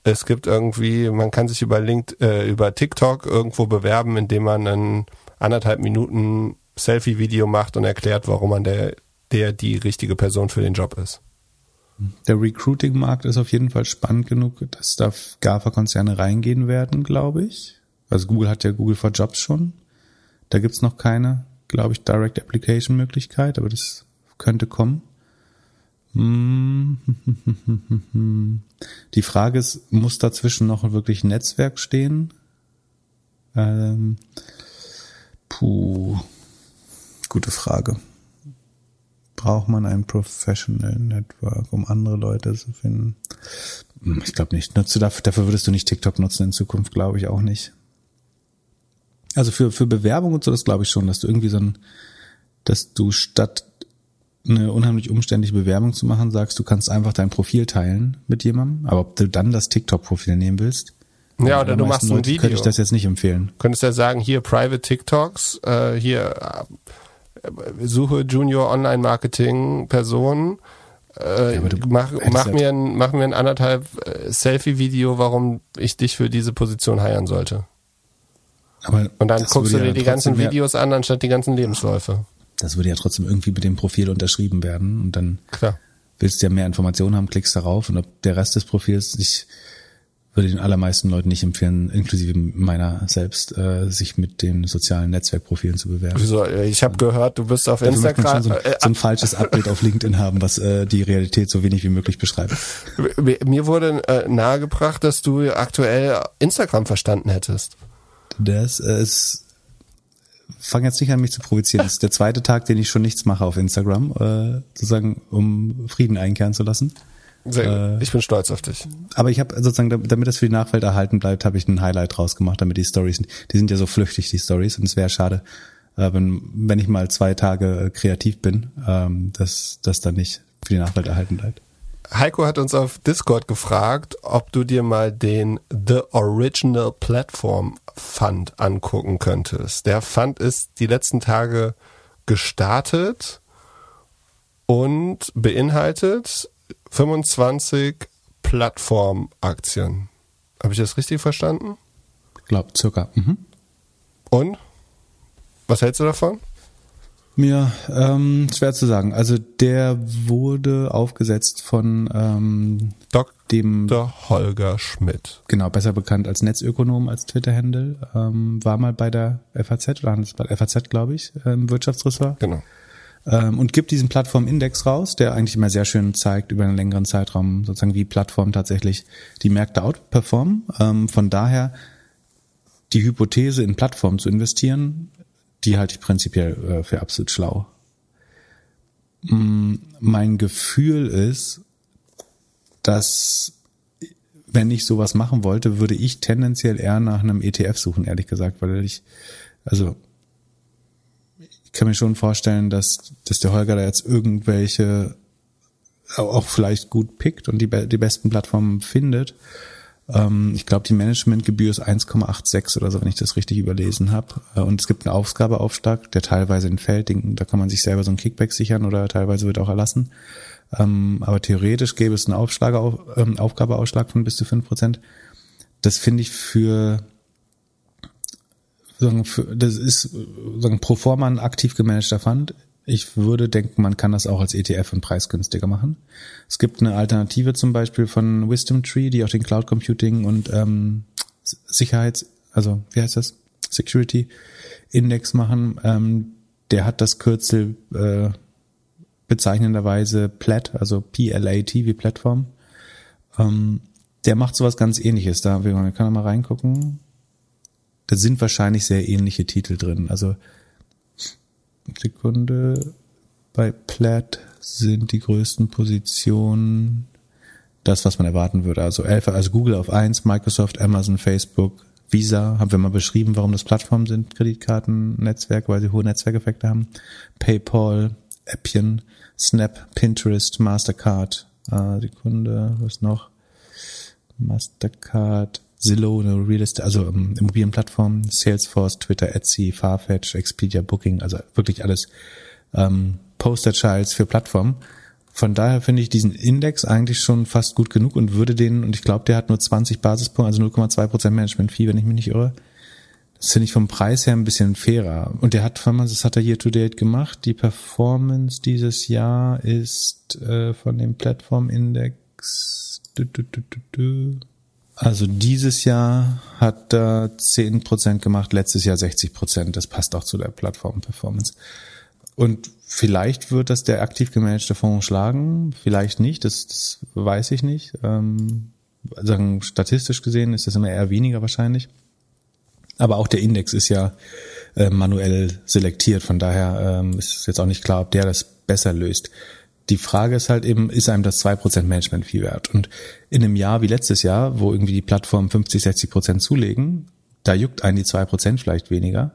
es gibt irgendwie, man kann sich über Link, äh, über TikTok irgendwo bewerben, indem man ein anderthalb Minuten Selfie-Video macht und erklärt, warum man der, der die richtige Person für den Job ist. Der Recruiting-Markt ist auf jeden Fall spannend genug, dass da GAFA-Konzerne reingehen werden, glaube ich. Also Google hat ja Google for Jobs schon. Da gibt's noch keine, glaube ich, Direct Application Möglichkeit, aber das könnte kommen. [LAUGHS] Die Frage ist, muss dazwischen noch wirklich ein Netzwerk stehen? Ähm, puh, gute Frage. Braucht man ein Professional Network, um andere Leute zu finden? Ich glaube nicht. Dafür, dafür würdest du nicht TikTok nutzen in Zukunft, glaube ich auch nicht. Also für, für Bewerbung und so, das glaube ich schon, dass du irgendwie so ein, dass du statt eine unheimlich umständliche Bewerbung zu machen, sagst, du kannst einfach dein Profil teilen mit jemandem, aber ob du dann das TikTok-Profil nehmen willst, ja, oder du machst ein Leute Video. Könnte ich das jetzt nicht empfehlen. Könntest ja sagen, hier Private TikToks, äh, hier äh, suche Junior Online Marketing Personen, äh, Ja, mach, mach, halt- mir ein, mach mir ein anderthalb äh, Selfie-Video, warum ich dich für diese Position heiern sollte. Aber Und dann guckst du dir ja die ganzen Videos an, anstatt die ganzen Lebensläufe. Das würde ja trotzdem irgendwie mit dem Profil unterschrieben werden und dann Klar. willst du ja mehr Informationen haben, klickst darauf und ob der Rest des Profils ich würde den allermeisten Leuten nicht empfehlen, inklusive meiner selbst, äh, sich mit den sozialen Netzwerkprofilen zu bewerben. Wieso? Ich habe gehört, du bist auf Dafür man Instagram. schon so, ein- äh, so ein falsches Update auf LinkedIn haben, was äh, die Realität so wenig wie möglich beschreibt. Mir- Mir wurde äh, nahegebracht, dass du aktuell Instagram verstanden hättest. Das ist fang jetzt nicht an, mich zu provozieren. Das ist der zweite Tag, den ich schon nichts mache auf Instagram, äh, sozusagen, um Frieden einkehren zu lassen. Sehr Äh. Ich bin stolz auf dich. Aber ich habe sozusagen, damit das für die Nachwelt erhalten bleibt, habe ich ein Highlight draus gemacht, damit die Stories, die sind ja so flüchtig, die Stories, und es wäre schade, äh, wenn, wenn ich mal zwei Tage äh, kreativ bin, ähm, dass das dann nicht für die Nachwelt erhalten bleibt. Heiko hat uns auf Discord gefragt, ob du dir mal den The Original Platform Fund angucken könntest. Der Fund ist die letzten Tage gestartet und beinhaltet 25 Plattformaktien. Habe ich das richtig verstanden? Glaub, circa. Mhm. Und? Was hältst du davon? Mir ähm, schwer zu sagen. Also der wurde aufgesetzt von ähm, Dr. dem Holger Schmidt. genau besser bekannt als Netzökonom als Twitter-Handle, ähm, war mal bei der FAZ oder Handelsblatt FAZ, glaube ich, im Wirtschaftsressort. Genau. ähm, und gibt diesen Plattformindex raus, der eigentlich immer sehr schön zeigt über einen längeren Zeitraum sozusagen, wie Plattformen tatsächlich die Märkte outperformen. Ähm, von daher die Hypothese in Plattformen zu investieren, die halte ich prinzipiell äh, für absolut schlau. Mm, Mein Gefühl ist, dass wenn ich sowas machen wollte, würde ich tendenziell eher nach einem ETF suchen, ehrlich gesagt, weil ich, also ich kann mir schon vorstellen, dass, dass der Holger da jetzt irgendwelche auch vielleicht gut pickt und die, die besten Plattformen findet. Ähm, ich glaube, die Managementgebühr ist 1,86 oder so, wenn ich das richtig überlesen habe. Äh, und es gibt einen Ausgabeaufschlag, der teilweise entfällt. Da kann man sich selber so einen Kickback sichern oder teilweise wird auch erlassen. Ähm, aber theoretisch gäbe es einen Aufschlag, ähm, Aufgabeausschlag von bis zu 5%. Das finde ich für sagen, für, das ist äh, sagen, pro forma ein aktiv gemanagter Fund. Ich würde denken, man kann das auch als ETF und preisgünstiger machen. Es gibt eine Alternative zum Beispiel von Wisdom Tree, die auch den Cloud Computing und ähm, Sicherheits, also wie heißt das? Security Index machen. Ähm, der hat das Kürzel äh, bezeichnenderweise PLAT, also P-L-A-T wie Plattform. Ähm, der macht sowas ganz ähnliches. Da wir kann mal reingucken. Da sind wahrscheinlich sehr ähnliche Titel drin. Also Sekunde. Bei Plaid sind die größten Positionen das, was man erwarten würde. Also Alpha, also Google auf eins, Microsoft, Amazon, Facebook, Visa, haben wir mal beschrieben, warum das Plattformen sind, Kreditkartennetzwerk, weil sie hohe Netzwerkeffekte haben. PayPal, Appian, Snap, Pinterest, Mastercard, äh, Sekunde, was noch? Mastercard, Zillow, eine Real Estate, also ähm, Immobilienplattformen, Salesforce, Twitter, Etsy, Farfetch, Expedia, Booking, also wirklich alles ähm, Poster-Childs für Plattformen. Von daher finde ich diesen Index eigentlich schon fast gut genug und würde den, und ich glaube, der hat nur 20 Basispunkte, also 0,2% Management-Fee, wenn ich mich nicht irre. Das finde ich vom Preis her ein bisschen fairer. Und der hat, das hat er year to date gemacht. Die Performance dieses Jahr ist äh, von dem Plattform-Index. Also dieses Jahr hat er 10% gemacht, letztes Jahr 60%. Das passt auch zu der Plattform-Performance. Und vielleicht wird das der aktiv gemanagte Fonds schlagen, vielleicht nicht, das, das weiß ich nicht. Ähm, sagen, statistisch gesehen ist das immer eher weniger wahrscheinlich. Aber auch der Index ist ja äh, manuell selektiert, von daher ähm, ist jetzt auch nicht klar, ob der das besser löst. Die Frage ist halt eben, ist einem das 2% Management-Fee wert? Und in einem Jahr wie letztes Jahr, wo irgendwie die Plattformen 50, 60% zulegen, da juckt einen die zwei Prozent vielleicht weniger.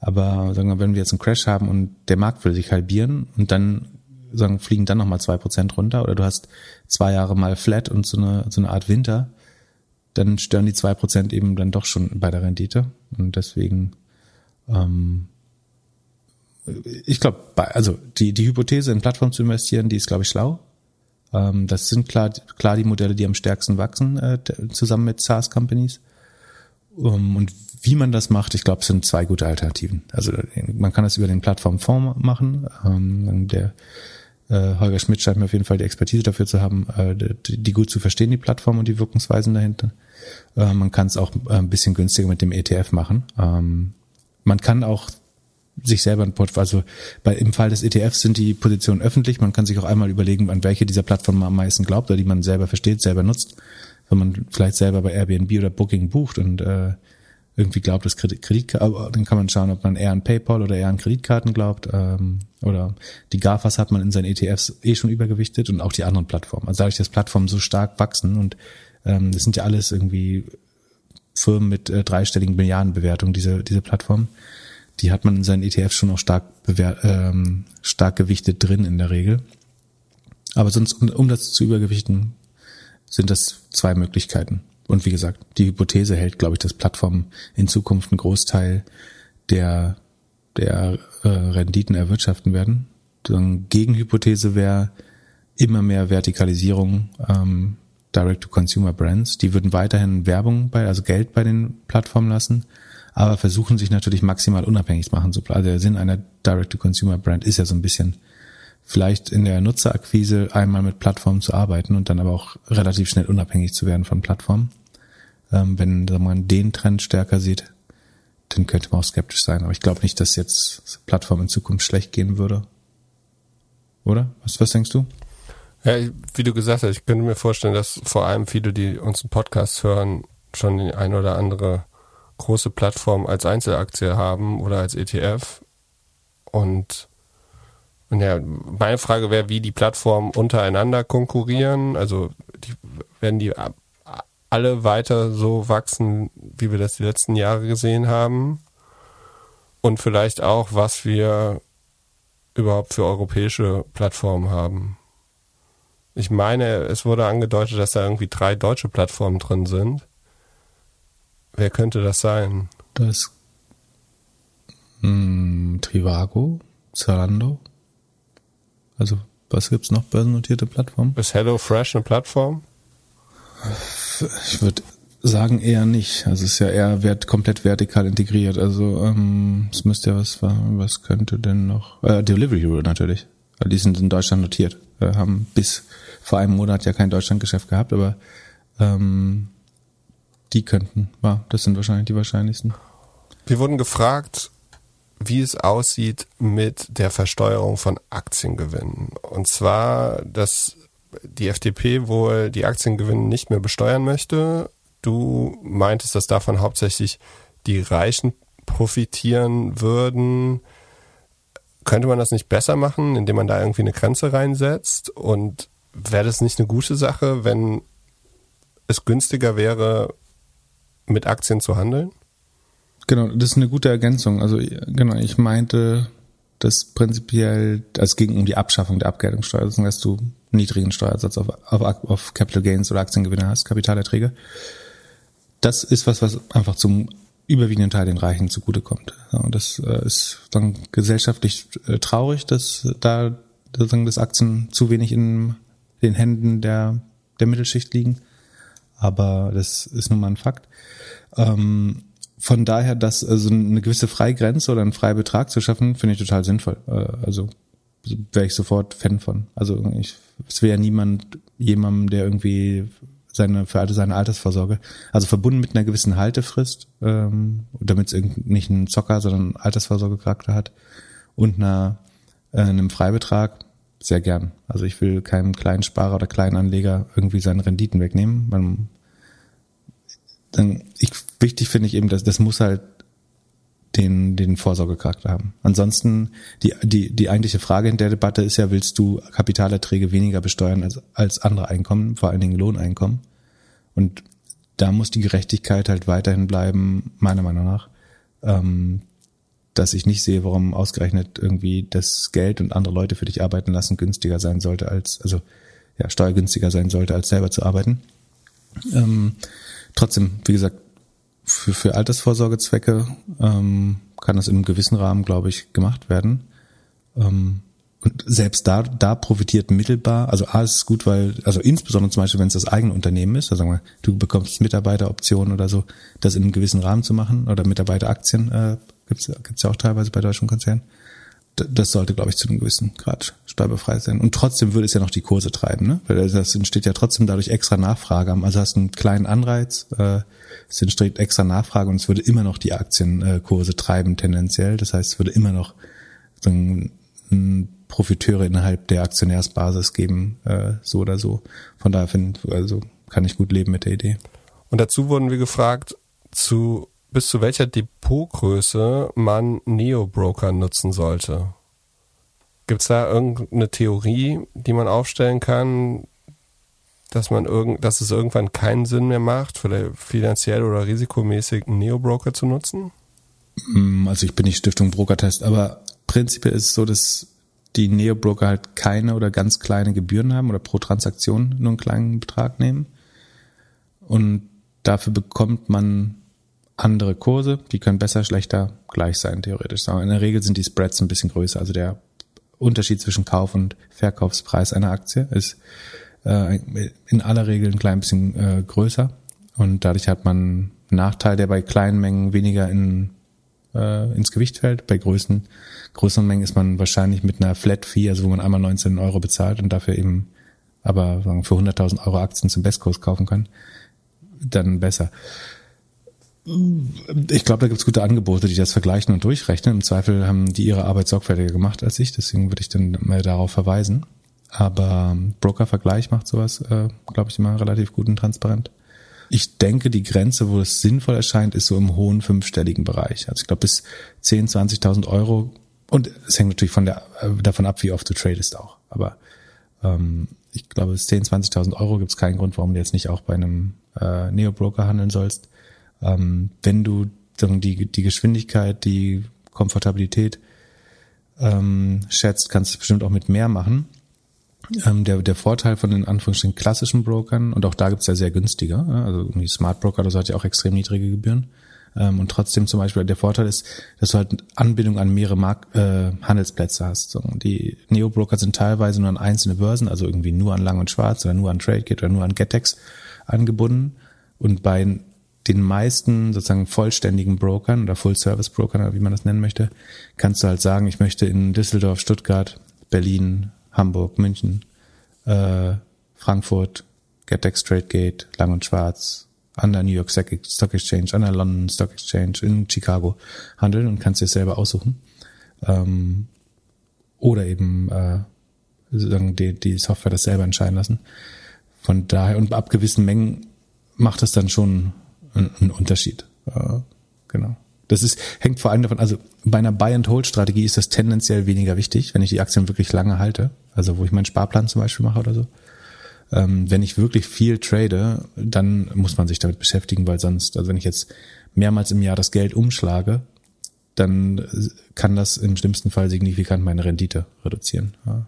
Aber sagen wir, wenn wir jetzt einen Crash haben und der Markt will sich halbieren und dann sagen, fliegen dann nochmal zwei Prozent runter oder du hast zwei Jahre mal flat und so eine, so eine Art Winter, dann stören die zwei Prozent eben dann doch schon bei der Rendite. Und deswegen, ähm, ich glaube, also die, die Hypothese in Plattformen zu investieren, die ist, glaube ich, schlau. Ähm, das sind klar, klar die Modelle, die am stärksten wachsen, äh, zusammen mit SaaS-Companies. Um, und wie man das macht, ich glaube, sind zwei gute Alternativen. Also man kann das über den Plattformfonds machen. Ähm, der äh, Holger Schmidt scheint mir auf jeden Fall die Expertise dafür zu haben, äh, die, die, gut zu verstehen, die Plattform und die Wirkungsweisen dahinter. Äh, man kann es auch äh, ein bisschen günstiger mit dem ETF machen. Ähm, man kann auch sich selber ein Portfolio, also bei, im Fall des ETFs sind die Positionen öffentlich. Man kann sich auch einmal überlegen, an welche dieser Plattformen man am meisten glaubt oder die man selber versteht, selber nutzt. Wenn man vielleicht selber bei Airbnb oder Booking bucht und äh, irgendwie glaubt, dass Kredit, Kredit dann kann man schauen, ob man eher an PayPal oder eher an Kreditkarten glaubt. Ähm, oder die GAFAs hat man in seinen ETFs eh schon übergewichtet und auch die anderen Plattformen. Also dadurch, dass Plattformen so stark wachsen und ähm, das sind ja alles irgendwie Firmen mit äh, dreistelligen Milliardenbewertungen, diese, diese Plattformen, die hat man in seinen ETFs schon auch stark, ähm, stark gewichtet drin in der Regel. Aber sonst, um, um das zu übergewichten, sind das zwei Möglichkeiten. Und wie gesagt, die Hypothese hält, glaube ich, dass Plattformen in Zukunft einen Großteil der, der äh, Renditen erwirtschaften werden. Eine Gegenhypothese wäre immer mehr Vertikalisierung ähm, Direct-to-Consumer-Brands. Die würden weiterhin Werbung bei, also Geld bei den Plattformen lassen, aber versuchen sich natürlich maximal unabhängig zu machen. Also der Sinn einer Direct-to-Consumer-Brand ist ja so ein bisschen vielleicht in der Nutzerakquise einmal mit Plattformen zu arbeiten und dann aber auch relativ schnell unabhängig zu werden von Plattformen. Ähm, wenn man den Trend stärker sieht, dann könnte man auch skeptisch sein. Aber ich glaube nicht, dass jetzt Plattform in Zukunft schlecht gehen würde. Oder? Was, was denkst du? Ja, wie du gesagt hast, ich könnte mir vorstellen, dass vor allem viele, die uns einen Podcast hören, schon die ein oder andere große Plattform als Einzelaktie haben oder als ETF. Und, und ja, meine Frage wäre, wie die Plattformen untereinander konkurrieren. Also die, werden die alle weiter so wachsen, wie wir das die letzten Jahre gesehen haben? Und vielleicht auch, was wir überhaupt für europäische Plattformen haben. Ich meine, es wurde angedeutet, dass da irgendwie drei deutsche Plattformen drin sind. Wer könnte das sein? Das hm, Trivago, Zalando. Also, was gibt's noch börsennotierte Plattformen? Ist HelloFresh eine Plattform? Ich würde sagen eher nicht. Also es ist ja eher wert, komplett vertikal integriert. Also ähm, es müsste ja was was könnte denn noch? Äh, Delivery Hero natürlich. Die sind in Deutschland notiert. Wir haben bis vor einem Monat ja kein Deutschlandgeschäft gehabt, aber ähm, die könnten. Das sind wahrscheinlich die wahrscheinlichsten. Wir wurden gefragt, wie es aussieht mit der Versteuerung von Aktiengewinnen. Und zwar, dass die FDP wohl die Aktiengewinne nicht mehr besteuern möchte. Du meintest, dass davon hauptsächlich die Reichen profitieren würden. Könnte man das nicht besser machen, indem man da irgendwie eine Grenze reinsetzt? Und wäre das nicht eine gute Sache, wenn es günstiger wäre, mit Aktien zu handeln? Genau, das ist eine gute Ergänzung. Also genau, ich meinte, dass prinzipiell, es ging um die Abschaffung der Abgeltungssteuer, also dass du niedrigen Steuersatz auf, auf, auf Capital Gains oder Aktiengewinne hast, Kapitalerträge. Das ist was, was einfach zum überwiegenden Teil den Reichen zugutekommt. Und das äh, ist dann gesellschaftlich äh, traurig, dass da sozusagen das Aktien zu wenig in den Händen der, der Mittelschicht liegen. Aber das ist nun mal ein Fakt. Ähm, von daher, dass also eine gewisse Freigrenze oder einen Freibetrag zu schaffen, finde ich total sinnvoll. Äh, also wäre ich sofort Fan von. Also ich, es wäre niemand, jemandem, der irgendwie seine für seine Altersvorsorge, also verbunden mit einer gewissen Haltefrist, ähm, damit es nicht einen Zocker, sondern einen Altersvorsorgecharakter hat und einer, äh, einem Freibetrag, sehr gern. Also ich will keinem kleinen Sparer oder kleinen Anleger irgendwie seine Renditen wegnehmen. Man, dann, ich, wichtig finde ich eben, dass das muss halt den, den Vorsorgecharakter haben. Ansonsten, die, die, die eigentliche Frage in der Debatte ist ja, willst du Kapitalerträge weniger besteuern als, als andere Einkommen, vor allen Dingen Lohneinkommen? Und da muss die Gerechtigkeit halt weiterhin bleiben, meiner Meinung nach. Ähm, dass ich nicht sehe, warum ausgerechnet irgendwie das Geld und andere Leute für dich arbeiten lassen günstiger sein sollte als, also ja, steuergünstiger sein sollte, als selber zu arbeiten. Ähm, trotzdem, wie gesagt, für, für Altersvorsorgezwecke ähm, kann das in einem gewissen Rahmen, glaube ich, gemacht werden. Ähm, und selbst da, da profitiert mittelbar, also A ist gut, weil, also insbesondere zum Beispiel, wenn es das eigene Unternehmen ist, also sagen wir, du bekommst Mitarbeiteroptionen oder so, das in einem gewissen Rahmen zu machen oder Mitarbeiteraktien äh, gibt's gibt's ja auch teilweise bei deutschen Konzernen. Das sollte, glaube ich, zu einem gewissen Grad steuerbefreit sein. Und trotzdem würde es ja noch die Kurse treiben, ne? Weil das entsteht ja trotzdem dadurch extra Nachfrage. Also hast einen kleinen Anreiz, äh, es entsteht extra Nachfrage und es würde immer noch die Aktienkurse treiben tendenziell. Das heißt, es würde immer noch so ein, ein Profiteure innerhalb der Aktionärsbasis geben, äh, so oder so. Von daher finde also kann ich gut leben mit der Idee. Und dazu wurden wir gefragt, zu bis zu welcher Depotgröße man Neo-Broker nutzen sollte. Gibt es da irgendeine Theorie, die man aufstellen kann, dass man irgend, dass es irgendwann keinen Sinn mehr macht, finanziell oder risikomäßig einen Neo-Broker zu nutzen? Mm, also ich bin nicht Stiftung Brokertest, aber prinzipiell ist es so, dass die Neo-Broker halt keine oder ganz kleine Gebühren haben oder pro Transaktion nur einen kleinen Betrag nehmen. Und dafür bekommt man andere Kurse, die können besser, schlechter gleich sein, theoretisch. Aber in der Regel sind die Spreads ein bisschen größer. Also der Unterschied zwischen Kauf- und Verkaufspreis einer Aktie ist äh, in aller Regel ein klein bisschen äh, größer. Und dadurch hat man einen Nachteil, der bei kleinen Mengen weniger in, äh, ins Gewicht fällt. Bei größeren, größeren Mengen ist man wahrscheinlich mit einer Flat Fee, also wo man einmal 19 Euro bezahlt und dafür eben aber sagen, für 100.000 Euro Aktien zum Bestkurs kaufen kann, dann besser. Ich glaube, da gibt es gute Angebote, die das vergleichen und durchrechnen. Im Zweifel haben die ihre Arbeit sorgfältiger gemacht als ich, deswegen würde ich dann mal darauf verweisen. Aber Broker-Vergleich macht sowas, äh, glaube ich, immer relativ gut und transparent. Ich denke, die Grenze, wo es sinnvoll erscheint, ist so im hohen fünfstelligen Bereich. Also ich glaube, bis 10, 20.000 Euro. Und es hängt natürlich von der, äh, davon ab, wie oft du tradest auch. Aber ähm, ich glaube, bis 10, 20.000 Euro gibt es keinen Grund, warum du jetzt nicht auch bei einem äh, Neo-Broker handeln sollst ähm, wenn du sagen, die, die Geschwindigkeit, die Komfortabilität ähm, schätzt, kannst du bestimmt auch mit mehr machen. Ähm, der, der Vorteil von den Anführungsstrichen klassischen Brokern, und auch da gibt's ja sehr günstiger, also irgendwie Smart Broker, das hat ja auch extrem niedrige Gebühren. Ähm, und trotzdem zum Beispiel der Vorteil ist, dass du halt Anbindung an mehrere Mark äh, Handelsplätze hast. So, die Neo-Broker sind teilweise nur an einzelne Börsen, also irgendwie nur an Lang und Schwarz oder nur an TradeGate oder nur an Getex angebunden. Und bei den meisten sozusagen vollständigen Brokern oder Full-Service-Brokern, wie man das nennen möchte, kannst du halt sagen, ich möchte in Düsseldorf, Stuttgart, Berlin, Hamburg, München, äh, Frankfurt, GetEx Gate, Lang und Schwarz, an der New York Stock Exchange, an der London Stock Exchange, in Chicago handeln und kannst dir selber aussuchen. Ähm, oder eben äh, sozusagen die, die Software das selber entscheiden lassen. Von daher, und ab gewissen Mengen macht es dann schon ein, ein Unterschied. Äh, genau. Das ist, hängt vor allem davon, also bei einer Buy-and-Hold-Strategie ist das tendenziell weniger wichtig, wenn ich die Aktien wirklich lange halte, also wo ich meinen Sparplan zum Beispiel mache oder so. Ähm, wenn ich wirklich viel trade, dann muss man sich damit beschäftigen, weil sonst, also wenn ich jetzt mehrmals im Jahr das Geld umschlage, dann kann das im schlimmsten Fall signifikant meine Rendite reduzieren. Ja.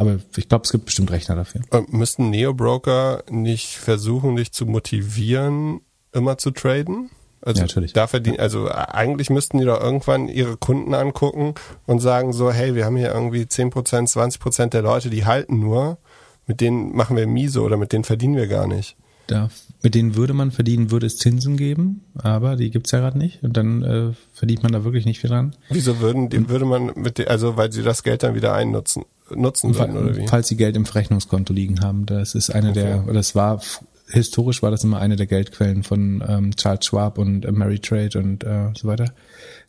Aber ich glaube, es gibt bestimmt Rechner dafür. Und müssten Neo-Broker nicht versuchen, dich zu motivieren, immer zu traden? Also ja, natürlich. Da verdienen, also eigentlich müssten die doch irgendwann ihre Kunden angucken und sagen so, hey, wir haben hier irgendwie 10%, 20% der Leute, die halten nur, mit denen machen wir miese oder mit denen verdienen wir gar nicht. Da, mit denen würde man verdienen, würde es Zinsen geben, aber die gibt's ja gerade nicht und dann äh, verdient man da wirklich nicht viel dran. Wieso würden, die, würde man mit, den, also weil sie das Geld dann wieder einnutzen? Nutzen würden, oder wie? Falls sie Geld im Verrechnungskonto liegen haben. Das ist eine okay. der, das war, historisch war das immer eine der Geldquellen von ähm, Charles Schwab und äh, Mary Trade und äh, so weiter,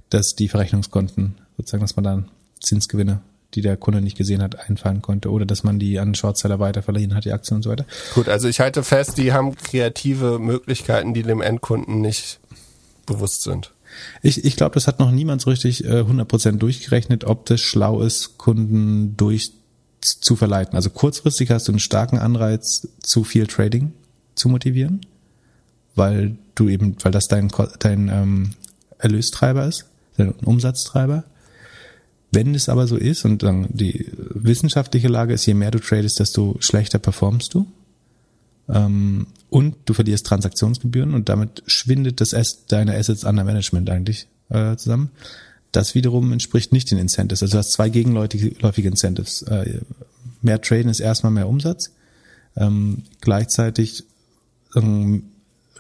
dass die Verrechnungskonten, sozusagen, dass man dann Zinsgewinne die der Kunde nicht gesehen hat, einfahren konnte oder dass man die an Shortseller weiterverliehen hat, die Aktien und so weiter. Gut, also ich halte fest, die haben kreative Möglichkeiten, die dem Endkunden nicht bewusst sind. Ich, ich glaube, das hat noch niemand so richtig äh, 100% durchgerechnet, ob das schlau ist, Kunden durch zu verleiten. Also kurzfristig hast du einen starken Anreiz, zu viel Trading zu motivieren. weil du eben, weil das dein, dein ähm, Erlöstreiber ist, dein Umsatztreiber. Wenn es aber so ist und dann die wissenschaftliche Lage ist, je mehr du tradest, desto schlechter performst du. Ähm, und du verlierst Transaktionsgebühren und damit schwindet das As deine Assets under Management eigentlich äh, zusammen. Das wiederum entspricht nicht den Incentives. Also du hast zwei gegenläufige Incentives. Äh, mehr Traden ist erstmal mehr Umsatz. Ähm, gleichzeitig ähm,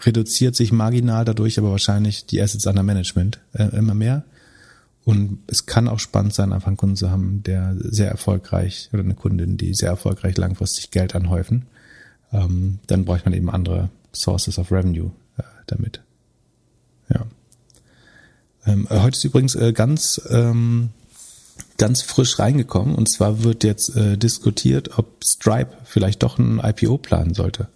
reduziert sich marginal dadurch aber wahrscheinlich die Assets under Management äh, immer mehr. Und es kann auch spannend sein, einfach einen Kunden zu haben, der sehr erfolgreich oder eine Kundin, die sehr erfolgreich langfristig Geld anhäufen. Ähm, dann braucht man eben andere Sources of Revenue äh, damit. Ja. Ähm, heute ist übrigens äh, ganz ähm, ganz frisch reingekommen und zwar wird jetzt äh, diskutiert, ob Stripe vielleicht doch ein IPO planen sollte.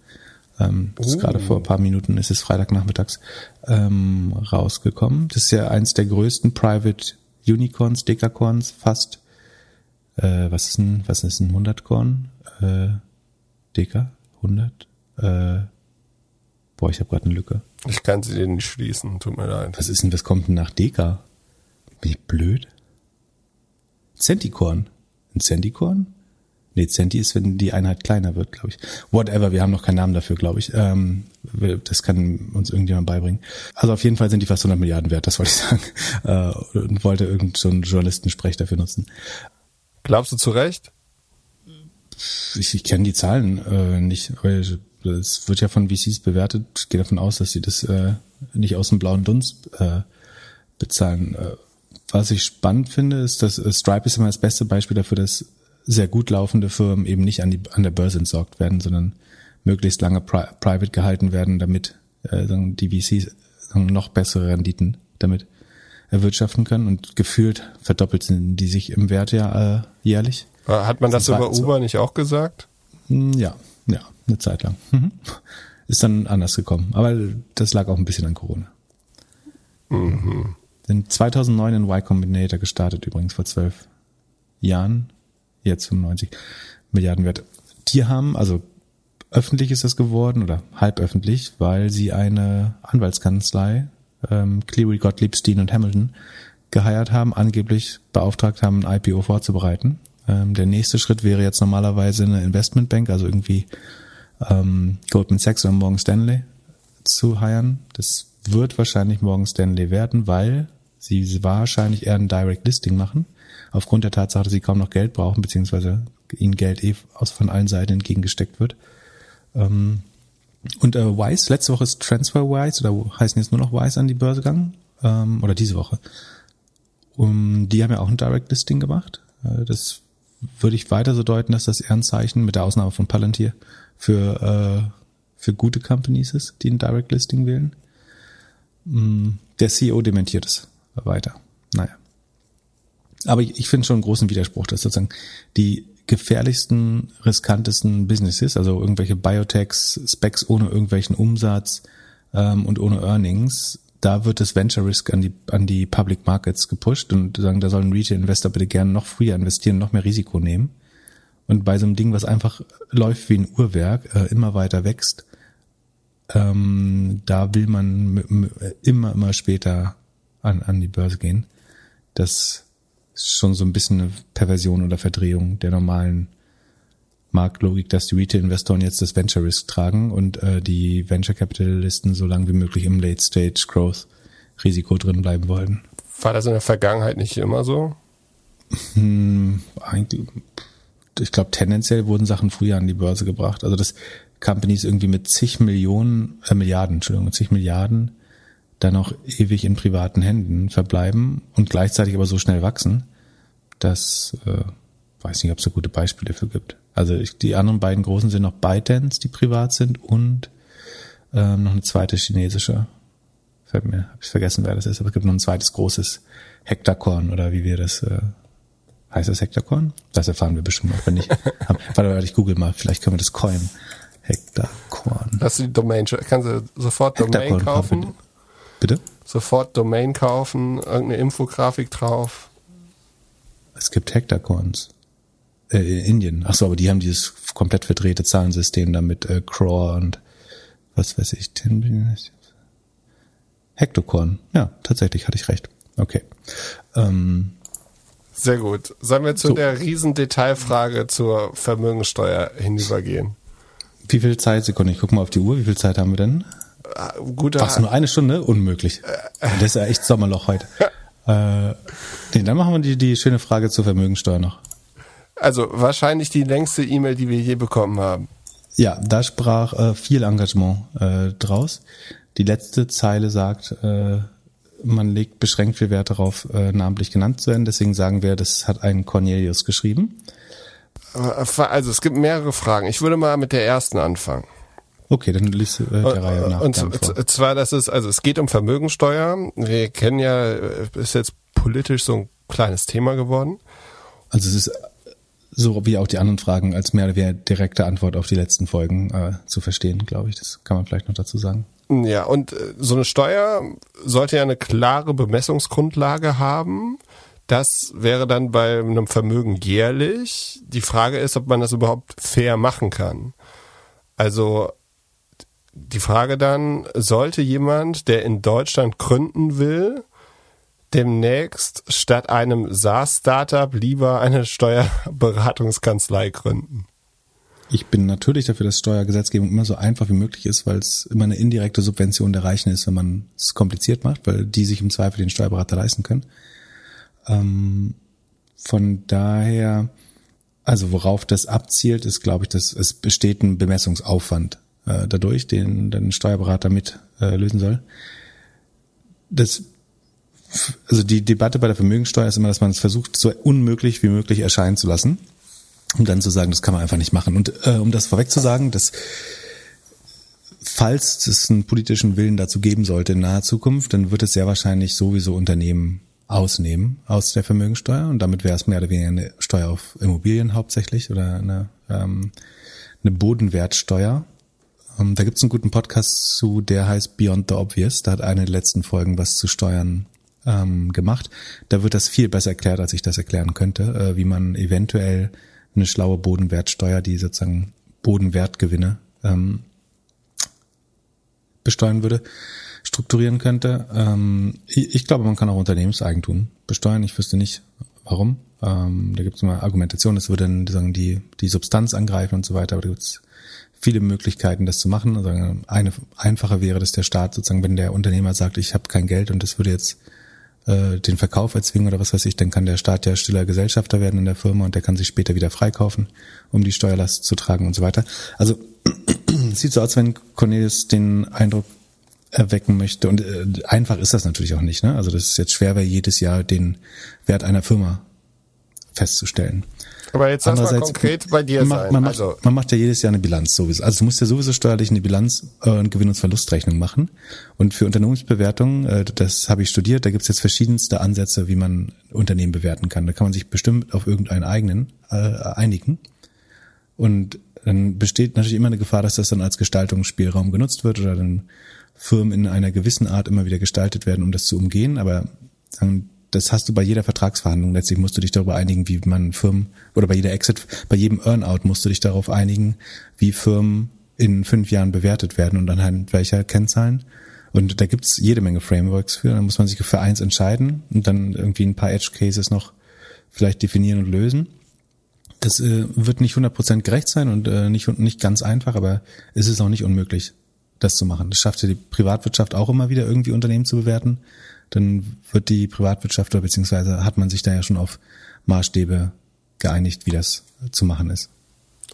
Ähm, das oh. ist gerade vor ein paar Minuten, ist es Freitagnachmittags ähm, rausgekommen. Das ist ja eins der größten Private Unicorns, Dekacorns, fast. Äh, was ist ein, was ist ein 100 Korn? Äh, Deka? 100? Äh, boah, ich habe gerade eine Lücke. Ich kann sie dir nicht schließen, tut mir leid. Was ist denn, was kommt denn nach Deka? Bin ich blöd? Centicorn. Ein Centicorn? Nee, Centi ist, wenn die Einheit kleiner wird, glaube ich. Whatever, wir haben noch keinen Namen dafür, glaube ich. Ähm, das kann uns irgendjemand beibringen. Also auf jeden Fall sind die fast 100 Milliarden wert, das wollte ich [LAUGHS] sagen. Äh, und wollte irgendeinen so Journalistensprech dafür nutzen. Glaubst du zu Recht? Ich, ich kenne die Zahlen äh, nicht, weil es wird ja von VCs bewertet. Ich gehe davon aus, dass sie das äh, nicht aus dem blauen Dunst äh, bezahlen. Äh, was ich spannend finde, ist, dass äh, Stripe ist immer das beste Beispiel dafür, dass sehr gut laufende Firmen eben nicht an, die, an der Börse entsorgt werden, sondern möglichst lange pri private gehalten werden, damit äh, die VCs noch bessere Renditen damit erwirtschaften können. Und gefühlt verdoppelt sind die sich im Wert ja äh, jährlich. Hat man das, das über Uber so. nicht auch gesagt? Hm, ja, ja, eine Zeit lang. Mhm. Ist dann anders gekommen. Aber das lag auch ein bisschen an Corona. Mhm. Sind 2009 in Y Combinator gestartet, übrigens vor zwölf Jahren jetzt 95 Milliarden wert. Die haben, also öffentlich ist das geworden oder halb öffentlich, weil sie eine Anwaltskanzlei, ähm, Cleary, Gottlieb, Steen und Hamilton, geheiert haben, angeblich beauftragt haben, ein IPO vorzubereiten. Ähm, der nächste Schritt wäre jetzt normalerweise eine Investmentbank, also irgendwie ähm, Goldman Sachs oder Morgan Stanley zu heiren. Das wird wahrscheinlich Morgan Stanley werden, weil sie wahrscheinlich eher ein Direct Listing machen aufgrund der Tatsache, dass sie kaum noch Geld brauchen, beziehungsweise ihnen Geld eh aus von allen Seiten entgegengesteckt wird. Ähm, und äh, Wise, letzte Woche ist TransferWise oder heißen jetzt nur noch Wise an die Börse gegangen, ähm, oder diese Woche. Um, die haben ja auch ein Direct Listing gemacht. Äh, das würde ich weiter so deuten, dass das eher ein Zeichen, mit der Ausnahme von Palantir, für, äh, für gute Companies ist, die ein Direct Listing wählen. Ähm, der CEO dementiert es weiter. Naja. Aber ich, ich finde schon einen großen Widerspruch, dass sozusagen die gefährlichsten, riskantesten Businesses, also irgendwelche Biotechs, Specs ohne irgendwelchen Umsatz ähm, und ohne Earnings, da wird das Venture Risk an die, an die Public Markets gepusht und sagen, da soll ein Retail Investor bitte gerne noch früher investieren, noch mehr Risiko nehmen. Und bei so einem Ding, was einfach läuft wie ein Uhrwerk, äh, immer weiter wächst, ähm, da will man immer, immer später an, an die Börse gehen. Das ist schon so ein bisschen eine Perversion oder Verdrehung der normalen Marktlogik, dass die Retail-Investoren jetzt das Venture Risk tragen und äh, die Venture Capitalisten so lange wie möglich im Late Stage Growth Risiko drin bleiben wollen. War das in der Vergangenheit nicht immer so? Hm, eigentlich, ich glaube, tendenziell wurden Sachen früher an die Börse gebracht. Also dass Companies irgendwie mit zig Millionen, äh, Milliarden, Entschuldigung, mit zig Milliarden dann auch ewig in privaten Händen verbleiben und gleichzeitig aber so schnell wachsen, dass äh, weiß nicht, ob es da gute Beispiele dafür gibt. Also ich, die anderen beiden großen sind noch ByteDance, die privat sind und ähm, noch eine zweite chinesische. Fällt mir, habe ich vergessen, wer das ist, aber es gibt noch ein zweites großes Hektakorn oder wie wir das äh, heißt das Hektakorn? Das erfahren wir bestimmt noch, wenn nicht. [LAUGHS] warte, warte, ich google mal, vielleicht können wir das coin. Hektakorn. Das ist die Domain. Kannst du sofort Domain kaufen? Bitte? Sofort Domain kaufen, irgendeine Infografik drauf. Es gibt Hektacorns. Äh, in Indien. Ach so, aber die haben dieses komplett verdrehte Zahlensystem damit äh, Craw und was weiß ich, 10 Billion Hektokorn. Ja, tatsächlich hatte ich recht. Okay. Ähm, Sehr gut. Sollen wir zu so. der Riesendetailfrage zur Vermögensteuer hinübergehen? Wie viel Zeit? Sekunde, ich guck mal auf die Uhr. Wie viel Zeit haben wir denn? Gute Ach, nur eine Stunde? Unmöglich. Das ist ja echt Sommerloch heute. [LAUGHS] äh, nee, dann machen wir die, die schöne Frage zur Vermögensteuer noch. Also wahrscheinlich die längste E-Mail, die wir je bekommen haben. Ja, da sprach äh, viel Engagement äh, draus. Die letzte Zeile sagt, äh, man legt beschränkt viel Wert darauf, äh, namentlich genannt zu werden. Deswegen sagen wir, das hat ein Cornelius geschrieben. Also es gibt mehrere Fragen. Ich würde mal mit der ersten anfangen. Okay, dann liest äh, der Reihe nach. Und zwar, das ist, also es geht um Vermögensteuer. Wir kennen ja, äh, ist jetzt politisch so ein kleines Thema geworden. Also es ist so wie auch die anderen Fragen als mehr oder weniger direkte Antwort auf die letzten Folgen äh, zu verstehen, glaube ich. Das kann man vielleicht noch dazu sagen. Ja, und äh, so eine Steuer sollte ja eine klare Bemessungsgrundlage haben. Das wäre dann bei einem Vermögen jährlich. Die Frage ist, ob man das überhaupt fair machen kann. Also die Frage dann, sollte jemand, der in Deutschland gründen will, demnächst statt einem SaaS-Startup lieber eine Steuerberatungskanzlei gründen? Ich bin natürlich dafür, dass Steuergesetzgebung immer so einfach wie möglich ist, weil es immer eine indirekte Subvention der Reichen ist, wenn man es kompliziert macht, weil die sich im Zweifel den Steuerberater leisten können. Ähm, von daher, also worauf das abzielt, ist, glaube ich, dass es besteht ein Bemessungsaufwand äh, dadurch, den den Steuerberater mit äh, lösen soll. Das also die Debatte bei der Vermögensteuer ist immer, dass man es versucht, so unmöglich wie möglich erscheinen zu lassen, um dann zu sagen, das kann man einfach nicht machen. Und äh, um das vorweg zu sagen, dass falls es einen politischen Willen dazu geben sollte in naher Zukunft, dann wird es sehr wahrscheinlich sowieso Unternehmen ausnehmen aus der Vermögensteuer und damit wäre es mehr oder weniger eine Steuer auf Immobilien hauptsächlich oder eine, ähm, eine Bodenwertsteuer. Ähm, da gibt es einen guten Podcast zu, der heißt Beyond the Obvious. Da hat eine der letzten Folgen was zu Steuern ähm, gemacht. Da wird das viel besser erklärt, als ich das erklären könnte, äh, wie man eventuell eine schlaue Bodenwertsteuer, die sozusagen Bodenwertgewinne ähm, besteuern würde, strukturieren könnte. Ähm, ich, ich, glaube, man kann auch Unternehmenseigentum besteuern. Ich wüsste nicht, warum. Ähm, da gibt es immer Argumentation, das würde dann sagen, die, die Substanz angreifen und so weiter, aber da gibt es viele Möglichkeiten, das zu machen. Also eine einfache wäre, dass der Staat sozusagen, wenn der Unternehmer sagt, ich habe kein Geld und das würde jetzt äh, den Verkauf erzwingen oder was weiß ich, dann kann der Staat ja stiller Gesellschafter werden in der Firma und der kann sich später wieder freikaufen, um die Steuerlast zu tragen und so weiter. Also [CLEARS THROAT] sieht so aus, wenn Cornelius den Eindruck erwecken möchte. Und äh, einfach ist das natürlich auch nicht. Ne? Also das ist jetzt schwer, weil jedes Jahr den Wert einer Firma festzustellen. Aber jetzt lass mal konkret bei dir man, sein. Man macht, also. man macht ja jedes Jahr eine Bilanz sowieso. Also du musst ja sowieso steuerlich eine Bilanz äh, und Gewinn- und Verlustrechnung machen. Und für Unternehmensbewertung, äh, das habe ich studiert, da gibt es jetzt verschiedenste Ansätze, wie man Unternehmen bewerten kann. Da kann man sich bestimmt auf irgendeinen eigenen äh, einigen. Und dann besteht natürlich immer eine Gefahr, dass das dann als Gestaltungsspielraum genutzt wird oder dann Firmen in einer gewissen Art immer wieder gestaltet werden, um das zu umgehen. Aber sagen, das hast du bei jeder Vertragsverhandlung. Letztlich musst du dich darüber einigen, wie man Firmen, oder bei jeder Exit, bei jedem Earnout musst du dich darauf einigen, wie Firmen in fünf Jahren bewertet werden und anhand welcher Kennzahlen. Und da gibt's jede Menge Frameworks für. Da muss man sich für eins entscheiden und dann irgendwie ein paar Edge Cases noch vielleicht definieren und lösen. Das äh, wird nicht 100% gerecht sein und äh, nicht, nicht ganz einfach, aber es ist auch nicht unmöglich, das zu machen. Das schafft ja die Privatwirtschaft auch immer wieder irgendwie Unternehmen zu bewerten dann wird die Privatwirtschaft oder beziehungsweise hat man sich da ja schon auf Maßstäbe geeinigt, wie das zu machen ist.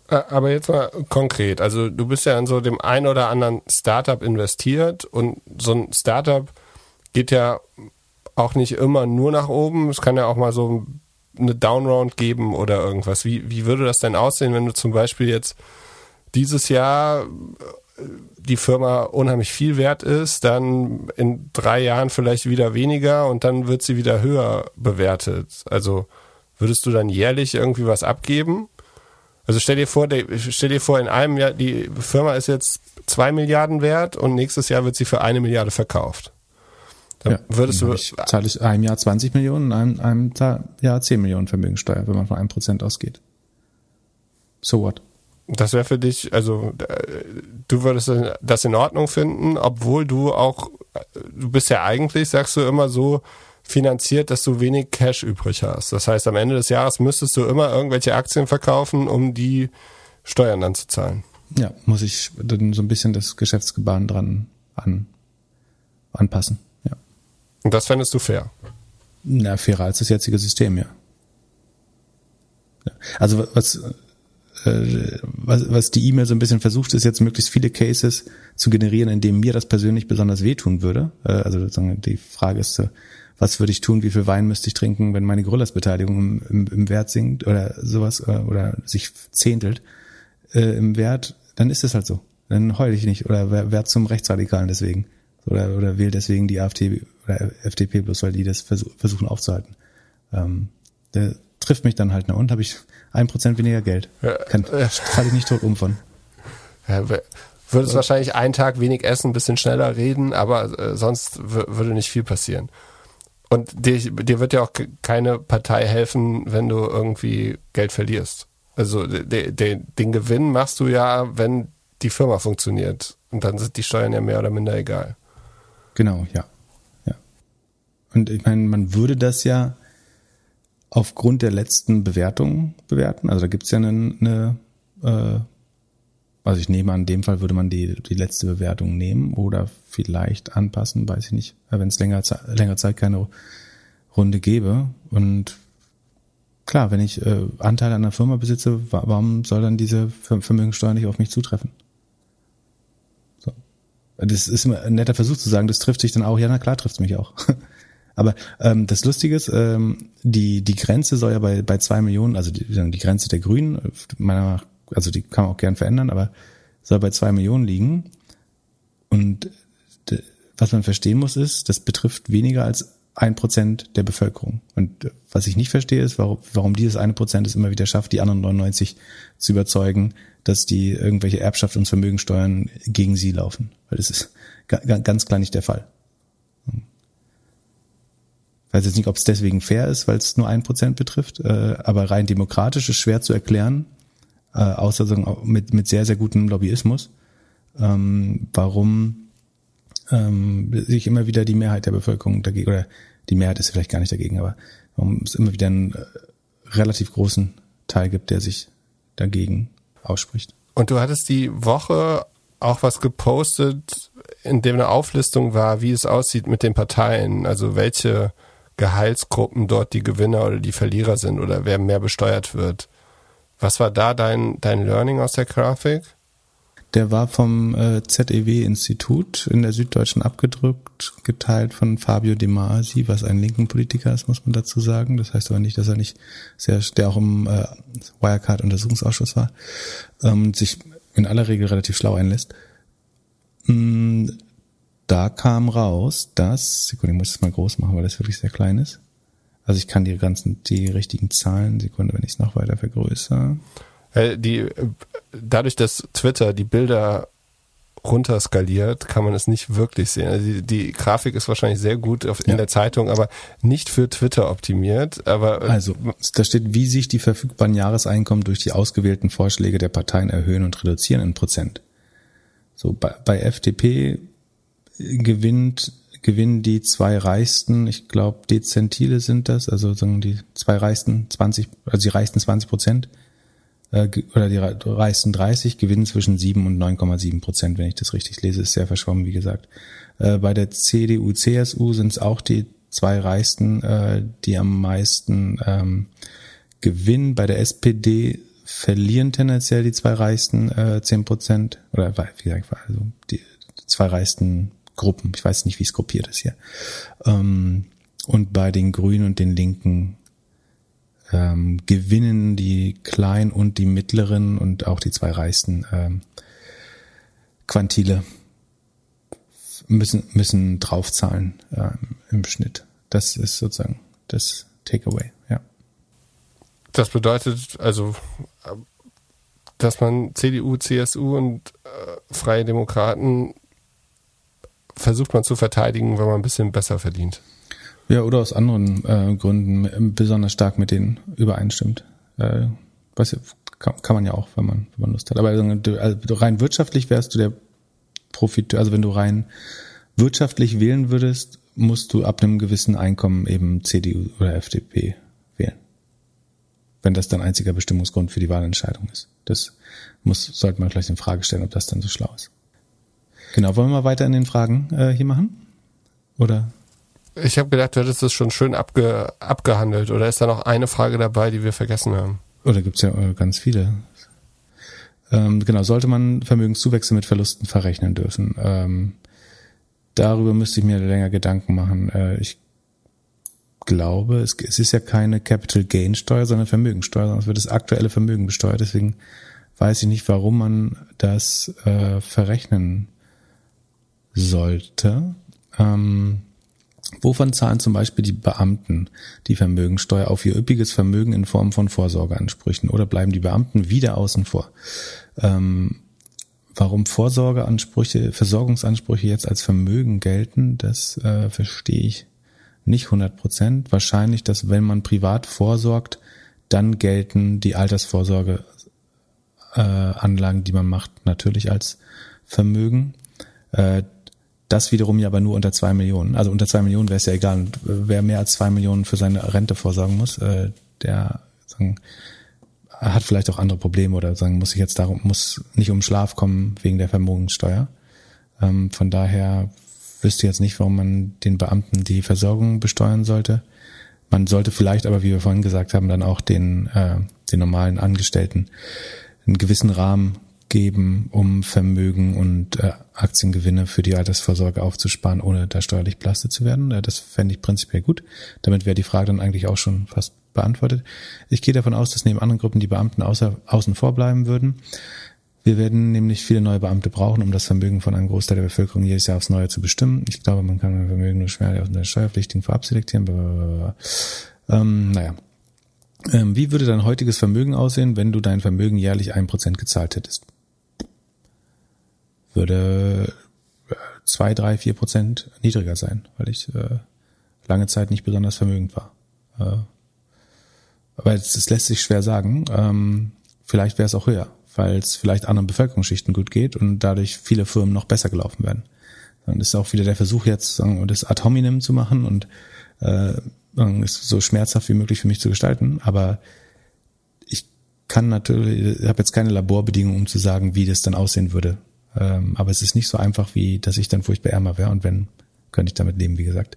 Äh, aber jetzt mal konkret. Also du bist ja in so dem ein oder anderen Startup investiert und so ein Startup geht ja auch nicht immer nur nach oben. Es kann ja auch mal so eine Downround geben oder irgendwas. Wie, wie würde das denn aussehen, wenn du zum Beispiel jetzt dieses Jahr die Firma unheimlich viel wert ist, dann in drei Jahren vielleicht wieder weniger und dann wird sie wieder höher bewertet. Also würdest du dann jährlich irgendwie was abgeben? Also stell dir vor, stell dir vor, in einem Jahr, die Firma ist jetzt zwei Milliarden wert und nächstes Jahr wird sie für eine Milliarde verkauft. Dann ja, würdest dann du. Ich, zahle ich einem Jahr 20 Millionen, einem, einem Jahr 10 Millionen Vermögensteuer, wenn man von einem Prozent ausgeht. So what? Das wäre für dich, also äh, du würdest das in Ordnung finden, obwohl du auch, du bist ja eigentlich, sagst du immer so, finanziert, dass du wenig Cash übrig hast. Das heißt, am Ende des Jahres müsstest du immer irgendwelche Aktien verkaufen, um die Steuern dann zu zahlen. Ja, muss ich dann so ein bisschen das Geschäftsgebaren dran an, anpassen. Ja. Und das fändest du fair? Na, fairer als das jetzige System, ja. ja. Also was, äh, was, was die E-Mail so ein bisschen versucht, ist jetzt möglichst viele Cases zu generieren, in denen mir das persönlich besonders wehtun würde. Äh, also sozusagen die Frage ist, was würde ich tun, wie viel Wein müsste ich trinken, wenn meine Gorillas-Beteiligung im, im, im, Wert sinkt oder sowas äh, oder sich zehntelt äh, im Wert, dann ist es halt so. Dann heule ich nicht oder werd zum Rechtsradikalen deswegen oder, oder wähle deswegen die AfD oder FDP bloß, weil die das versuchen aufzuhalten. Ähm, der trifft mich dann halt, ne? Und habe ich ein Prozent weniger Geld. Kann, falle ich nicht tot um von. Ja, würdest wahrscheinlich einen Tag wenig essen, ein bisschen schneller reden, aber äh, sonst würde nicht viel passieren. Und dir, dir wird ja auch keine Partei helfen, wenn du irgendwie Geld verlierst. Also de, de, den Gewinn machst du ja, wenn die Firma funktioniert. Und dann sind die Steuern ja mehr oder minder egal. Genau, ja. ja. Und ich meine, man würde das ja aufgrund der letzten Bewertung bewerten. Also da gibt's ja eine, eine äh, also ich nehme an, in dem Fall würde man die, die letzte Bewertung nehmen oder vielleicht anpassen, weiß ich nicht, wenn es länger, länger Zeit keine Runde gäbe. Und klar, wenn ich äh, Anteile an einer Firma besitze, warum soll dann diese Vermögenssteuer nicht auf mich zutreffen? So. Das ist immer ein netter Versuch zu sagen, das trifft sich dann auch. Ja, na klar trifft es mich auch. [LAUGHS] Aber ähm, das Lustige ist, ähm, die, die Grenze soll ja bei, bei zwei Millionen, also die, die Grenze der Grünen, meiner Meinung nach also die kann man auch gern verändern, aber soll bei zwei Millionen liegen. Und was man verstehen muss, ist, das betrifft weniger als ein Prozent der Bevölkerung. Und was ich nicht verstehe, ist, warum, warum dieses eine Prozent es immer wieder schafft, die anderen 99 zu überzeugen, dass die irgendwelche Erbschaft und Vermögensteuern gegen sie laufen. Weil das ist ganz klar nicht der Fall. Weiß jetzt nicht, ob es deswegen fair ist, weil es nur ein Prozent betrifft, äh, aber rein demokratisch ist schwer zu erklären, äh, außer sagen, mit, mit sehr, sehr gutem Lobbyismus, ähm, warum ähm, sich immer wieder die Mehrheit der Bevölkerung dagegen, oder die Mehrheit ist vielleicht gar nicht dagegen, aber warum es immer wieder einen äh, relativ großen Teil gibt, der sich dagegen ausspricht. Und du hattest die Woche auch was gepostet, in dem eine Auflistung war, wie es aussieht mit den Parteien, also welche Gehaltsgruppen dort die Gewinner oder die Verlierer sind oder wer mehr besteuert wird. Was war da dein, dein Learning aus der Grafik? Der war vom äh, ZEW-Institut in der Süddeutschen abgedrückt, geteilt von Fabio De Masi, was ein linken Politiker ist, muss man dazu sagen. Das heißt aber nicht, dass er nicht sehr, der auch im äh, Wirecard-Untersuchungsausschuss war, ähm, sich in aller Regel relativ schlau einlässt. Mm, da kam raus, dass, Sekunde, ich muss es mal groß machen, weil das wirklich sehr klein ist. Also ich kann die ganzen, die richtigen Zahlen, Sekunde, wenn ich es noch weiter vergrößere. Die, dadurch, dass Twitter die Bilder runterskaliert, kann man es nicht wirklich sehen. Also die, die Grafik ist wahrscheinlich sehr gut auf, in ja. der Zeitung, aber nicht für Twitter optimiert. Aber also da steht, wie sich die verfügbaren Jahreseinkommen durch die ausgewählten Vorschläge der Parteien erhöhen und reduzieren in Prozent. So bei, bei FDP gewinnt gewinnen die zwei reichsten, ich glaube Dezentile sind das, also sagen die zwei reichsten 20, also die reichsten 20 Prozent äh, oder die reichsten 30 gewinnen zwischen 7 und 9,7 Prozent, wenn ich das richtig lese, ist sehr verschwommen, wie gesagt. Äh, bei der CDU, CSU sind es auch die zwei reichsten, äh, die am meisten ähm, gewinnen. Bei der SPD verlieren tendenziell die zwei reichsten äh, 10 Prozent oder wie gesagt, also die zwei reichsten Gruppen. Ich weiß nicht, wie es gruppiert ist hier. Ähm, und bei den Grünen und den Linken ähm, gewinnen die kleinen und die mittleren und auch die zwei reichsten ähm, Quantile müssen müssen draufzahlen ähm, im Schnitt. Das ist sozusagen das Takeaway. Ja. Das bedeutet also, dass man CDU, CSU und äh, Freie Demokraten versucht man zu verteidigen, wenn man ein bisschen besser verdient. Ja, oder aus anderen äh, Gründen besonders stark mit denen übereinstimmt. Äh, was, kann, kann man ja auch, wenn man, wenn man Lust hat. Aber also, also rein wirtschaftlich wärst du der Profiteur, also wenn du rein wirtschaftlich wählen würdest, musst du ab einem gewissen Einkommen eben CDU oder FDP wählen. Wenn das dein einziger Bestimmungsgrund für die Wahlentscheidung ist. Das muss, sollte man vielleicht in Frage stellen, ob das dann so schlau ist. Genau, wollen wir mal weiter in den Fragen äh, hier machen? Oder? Ich habe gedacht, du hättest das schon schön abge, abgehandelt. Oder ist da noch eine Frage dabei, die wir vergessen haben? Oder gibt's ja äh, ganz viele. Ähm, genau, sollte man Vermögenszuwächse mit Verlusten verrechnen dürfen? Ähm, darüber müsste ich mir länger Gedanken machen. Äh, ich glaube, es, es, ist ja keine Capital Gain Steuer, sondern Vermögensteuer, es wird das aktuelle Vermögen besteuert. Deswegen weiß ich nicht, warum man das äh, verrechnen sollte. Ähm, wovon zahlen zum Beispiel die Beamten die Vermögensteuer auf ihr üppiges Vermögen in Form von Vorsorgeansprüchen oder bleiben die Beamten wieder außen vor? Ähm, warum Vorsorgeansprüche, Versorgungsansprüche jetzt als Vermögen gelten, das äh, verstehe ich nicht 100 Prozent. Wahrscheinlich, dass wenn man privat vorsorgt, dann gelten die Altersvorsorge äh, Anlagen, die man macht, natürlich als Vermögen. Äh, das wiederum ja aber nur unter zwei Millionen. Also unter zwei Millionen wäre es ja egal. Und wer mehr als zwei Millionen für seine Rente vorsorgen muss, äh, der sagen, hat vielleicht auch andere Probleme oder sagen, muss sich jetzt darum, muss nicht um Schlaf kommen wegen der Vermögenssteuer. Ähm, von daher wüsste jetzt nicht, warum man den Beamten die Versorgung besteuern sollte. Man sollte vielleicht aber, wie wir vorhin gesagt haben, dann auch den, äh, den normalen Angestellten einen gewissen Rahmen geben, um Vermögen und äh, Aktiengewinne für die Altersvorsorge aufzusparen, ohne da steuerlich belastet zu werden. Das fände ich prinzipiell gut. Damit wäre die Frage dann eigentlich auch schon fast beantwortet. Ich gehe davon aus, dass neben anderen Gruppen die Beamten außer, außen vor bleiben würden. Wir werden nämlich viele neue Beamte brauchen, um das Vermögen von einem Großteil der Bevölkerung jedes Jahr aufs Neue zu bestimmen. Ich glaube, man kann ein Vermögen nur schwer aus der Steuerpflichtigen vorab selektieren. Ähm, naja. Ähm, wie würde dein heutiges Vermögen aussehen, wenn du dein Vermögen jährlich ein Prozent gezahlt hättest? Würde äh, zwei, drei, vier Prozent niedriger sein, weil ich äh, lange Zeit nicht besonders vermögend war. Äh, aber es, lässt sich schwer sagen. Ähm, vielleicht wäre es auch höher, weil es vielleicht anderen Bevölkerungsschichten gut geht und dadurch viele Firmen noch besser gelaufen werden. Dann ist auch wieder der Versuch jetzt, das ad hominem zu machen und äh, ist so schmerzhaft wie möglich für mich zu gestalten. Aber ich kann natürlich, ich habe jetzt keine Laborbedingungen, um zu sagen, wie das dann aussehen würde, ähm, aber es ist nicht so einfach, wie dass ich dann furchtbar ärmer wäre. Und wenn, könnte ich damit leben, wie gesagt.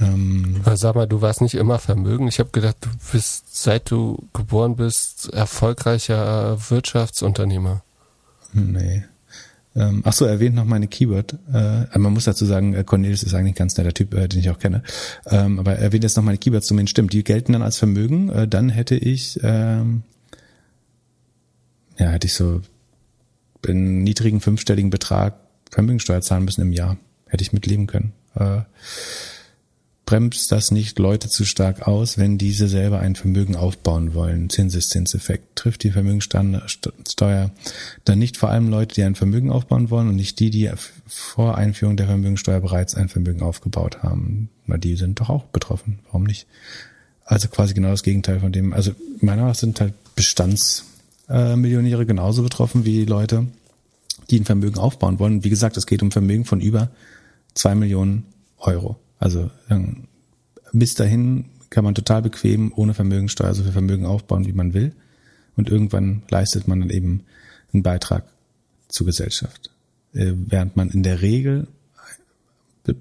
Ähm, aber sag mal, du warst nicht immer vermögen. Ich habe gedacht, du bist, seit du geboren bist, erfolgreicher Wirtschaftsunternehmer. Nee. Ähm, ach so, erwähnt noch meine Keyword. Äh, man muss dazu sagen, äh, Cornelius ist eigentlich ein ganz netter Typ, äh, den ich auch kenne. Ähm, aber erwähnt jetzt noch meine Keywords zumindest stimmt. Die gelten dann als Vermögen. Äh, dann hätte ich, ähm, ja, hätte ich so einen niedrigen fünfstelligen Betrag Vermögensteuer zahlen müssen im Jahr. Hätte ich mitleben können. Äh, bremst das nicht Leute zu stark aus, wenn diese selber ein Vermögen aufbauen wollen? Zinseszinseffekt. Trifft die Vermögensteuer dann nicht vor allem Leute, die ein Vermögen aufbauen wollen und nicht die, die vor Einführung der Vermögensteuer bereits ein Vermögen aufgebaut haben? Na, die sind doch auch betroffen. Warum nicht? Also quasi genau das Gegenteil von dem. Also meiner Meinung nach sind halt Bestands äh, Millionäre genauso betroffen wie Leute, die ein Vermögen aufbauen wollen. Wie gesagt, es geht um Vermögen von über zwei Millionen Euro. Also ähm, bis dahin kann man total bequem ohne Vermögensteuer so viel Vermögen aufbauen, wie man will. Und irgendwann leistet man dann eben einen Beitrag zur Gesellschaft. Äh, während man in der Regel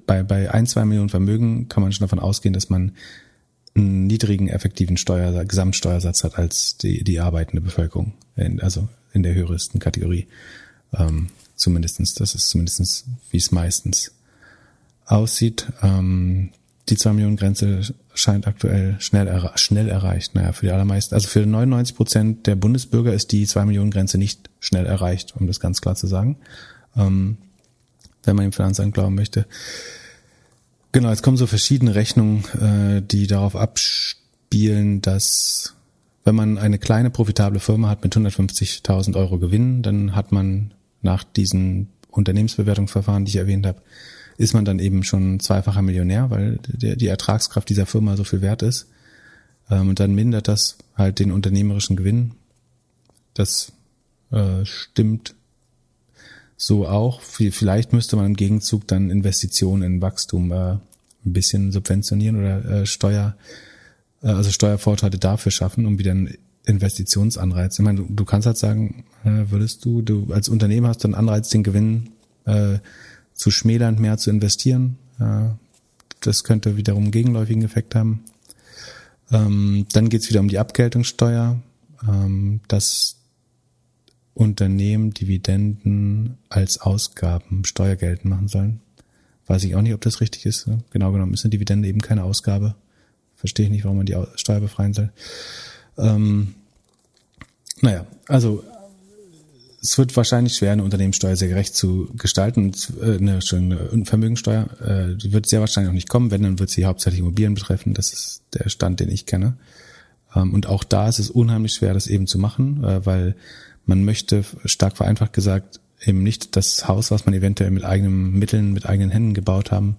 bei, bei ein, zwei Millionen Vermögen kann man schon davon ausgehen, dass man einen niedrigen effektiven Steuer, Gesamtsteuersatz hat als die, die arbeitende Bevölkerung, in, also in der höhesten Kategorie. Ähm, zumindestens, das ist zumindestens, wie es meistens aussieht. Ähm, die 2 Millionen Grenze scheint aktuell schnell, erre schnell erreicht. Naja, für die allermeisten, also für 99 Prozent der Bundesbürger ist die 2 Millionen Grenze nicht schnell erreicht, um das ganz klar zu sagen. Ähm, wenn man dem Finanzamt glauben möchte. Genau, jetzt kommen so verschiedene Rechnungen, äh, die darauf abspielen, dass wenn man eine kleine profitable Firma hat mit 150.000 Euro Gewinn, dann hat man nach diesen Unternehmensbewertungsverfahren, die ich erwähnt habe, ist man dann eben schon zweifacher Millionär, weil die Ertragskraft dieser Firma so viel wert ist. Ähm, und dann mindert das halt den unternehmerischen Gewinn Das äh, stimmt so auch. Vielleicht müsste man im Gegenzug dann Investitionen in Wachstum äh, ein bisschen subventionieren oder äh, Steuer, äh, also Steuervorteile dafür schaffen, um wieder einen Investitionsanreiz. Ich meine, du, du kannst halt sagen, äh, würdest du, du als Unternehmer hast du einen Anreiz, den Gewinn äh, zu schmälern, mehr zu investieren. Äh, das könnte wiederum einen gegenläufigen Effekt haben. Ähm, dann geht's wieder um die Abgeltungssteuer, ähm, dass Unternehmen Dividenden als Ausgaben steuergeltend machen sollen. Weiß ich auch nicht, ob das richtig ist. Genau genommen ist eine Dividende eben keine Ausgabe. Verstehe ich nicht, warum man die Steuer befreien soll. Ähm, naja, also es wird wahrscheinlich schwer, eine Unternehmenssteuer sehr gerecht zu gestalten. Äh, eine schöne Vermögensteuer äh, die wird sehr wahrscheinlich auch nicht kommen. Wenn, dann wird sie hauptsächlich Immobilien betreffen. Das ist der Stand, den ich kenne. Ähm, und auch da ist es unheimlich schwer, das eben zu machen, äh, weil man möchte, stark vereinfacht gesagt, eben nicht das Haus, was man eventuell mit eigenen Mitteln, mit eigenen Händen gebaut haben,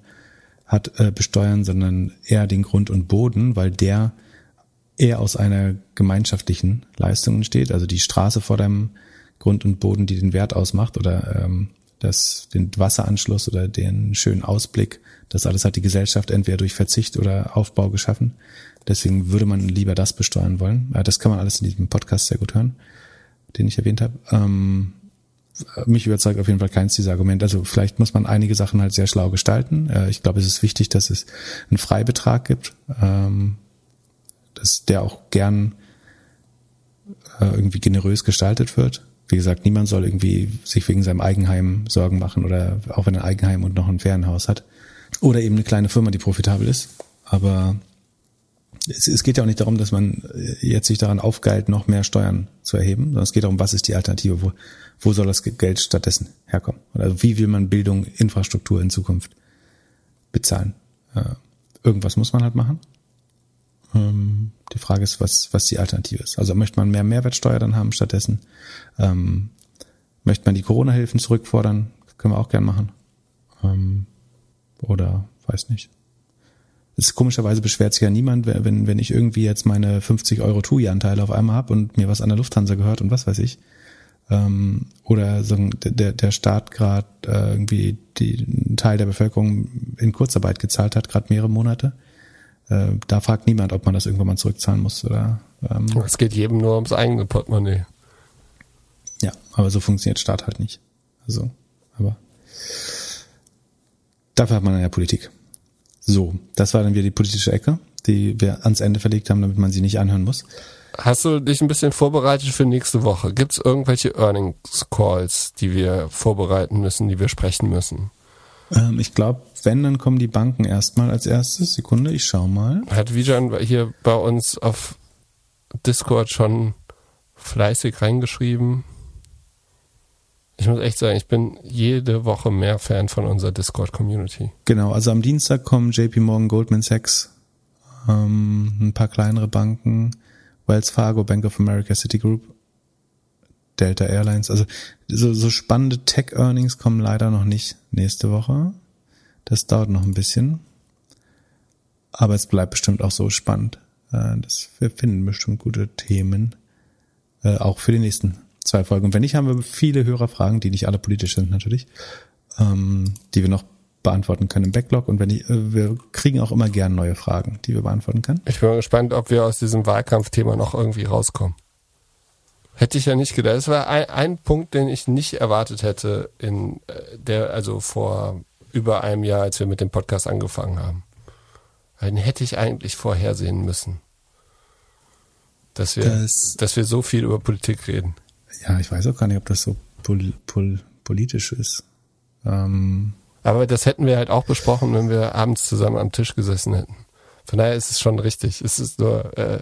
hat, äh, besteuern, sondern eher den Grund und Boden, weil der eher aus einer gemeinschaftlichen Leistung entsteht. Also die Straße vor deinem Grund und Boden, die den Wert ausmacht oder ähm, das, den Wasseranschluss oder den schönen Ausblick. Das alles hat die Gesellschaft entweder durch Verzicht oder Aufbau geschaffen. Deswegen würde man lieber das besteuern wollen. Das kann man alles in diesem Podcast sehr gut hören, den ich erwähnt habe. Ähm, mich überzeugt auf jeden Fall keins dieser Argumente. Also vielleicht muss man einige Sachen halt sehr schlau gestalten. Äh, ich glaube, es ist wichtig, dass es einen Freibetrag gibt, ähm, dass der auch gern äh, irgendwie generös gestaltet wird wie gesagt, niemand soll irgendwie sich wegen seinem Eigenheim Sorgen machen oder auch wenn ein Eigenheim und noch ein Ferienhaus hat. Oder eben eine kleine Firma, die profitabel ist. Aber es, es geht ja auch nicht darum, dass man jetzt sich daran aufgeilt, noch mehr Steuern zu erheben, sondern es geht darum, was ist die Alternative, wo, wo soll das Geld stattdessen herkommen? Also wie will man Bildung, Infrastruktur in Zukunft bezahlen? Äh, irgendwas muss man halt machen. Ähm, die Frage ist, was, was die Alternative ist. Also möchte man mehr Mehrwertsteuer dann haben stattdessen? Ähm, möchte man die Corona-Hilfen zurückfordern? Können wir auch gern machen. Ähm, oder weiß nicht. Das komischerweise beschwert sich ja niemand, wenn, wenn ich irgendwie jetzt meine 50 Euro TUI-Anteile auf einmal habe und mir was an der Lufthansa gehört und was weiß ich. Ähm, oder so der, der Staat gerade äh, irgendwie die, einen Teil der Bevölkerung in Kurzarbeit gezahlt hat, gerade mehrere Monate äh, da fragt niemand, ob man das irgendwann mal zurückzahlen muss oder. Ähm, es geht jedem nur ums eigene Portemonnaie. Ja, aber so funktioniert Staat halt nicht. Also, aber dafür hat man ja Politik. So, das war dann wieder die politische Ecke, die wir ans Ende verlegt haben, damit man sie nicht anhören muss. Hast du dich ein bisschen vorbereitet für nächste Woche? Gibt es irgendwelche Earnings Calls, die wir vorbereiten müssen, die wir sprechen müssen? Ähm, ich glaube, wenn, dann kommen die Banken erstmal als erstes. Sekunde, ich schau mal. Hat Vijan hier bei uns auf Discord schon fleißig reingeschrieben. Ich muss echt sagen, ich bin jede Woche mehr Fan von unserer Discord-Community. Genau, also am Dienstag kommen JP Morgan, Goldman Sachs, ähm, ein paar kleinere Banken, Wells Fargo, Bank of America, Citigroup Delta Airlines. Also so, so spannende Tech-Earnings kommen leider noch nicht nächste Woche. Das dauert noch ein bisschen. Aber es bleibt bestimmt auch so spannend. Äh, das, wir finden bestimmt gute Themen. Äh, auch für die nächsten zwei Folgen. Und wenn nicht, haben wir viele Hörerfragen, die nicht alle politisch sind natürlich, ähm, die wir noch beantworten können im Backlog. Und wenn die, äh, wir kriegen auch immer gern neue Fragen, die wir beantworten können. Ich bin gespannt, ob wir aus diesem Wahlkampfthema noch irgendwie rauskommen. Hätte ich ja nicht gedacht. Das war ein, ein Punkt, den ich nicht erwartet hätte in äh, der, also vor über einem Jahr, als wir mit dem Podcast angefangen haben. Den hätte ich eigentlich vorhersehen müssen. Dass wir, das, dass wir so viel über Politik reden. Ja, ich weiß auch gar nicht, ob das so pol, pol, politisch ist. Ähm, Aber das hätten wir halt auch besprochen, wenn wir abends zusammen am Tisch gesessen hätten. Von daher ist es schon richtig. Es ist nur äh,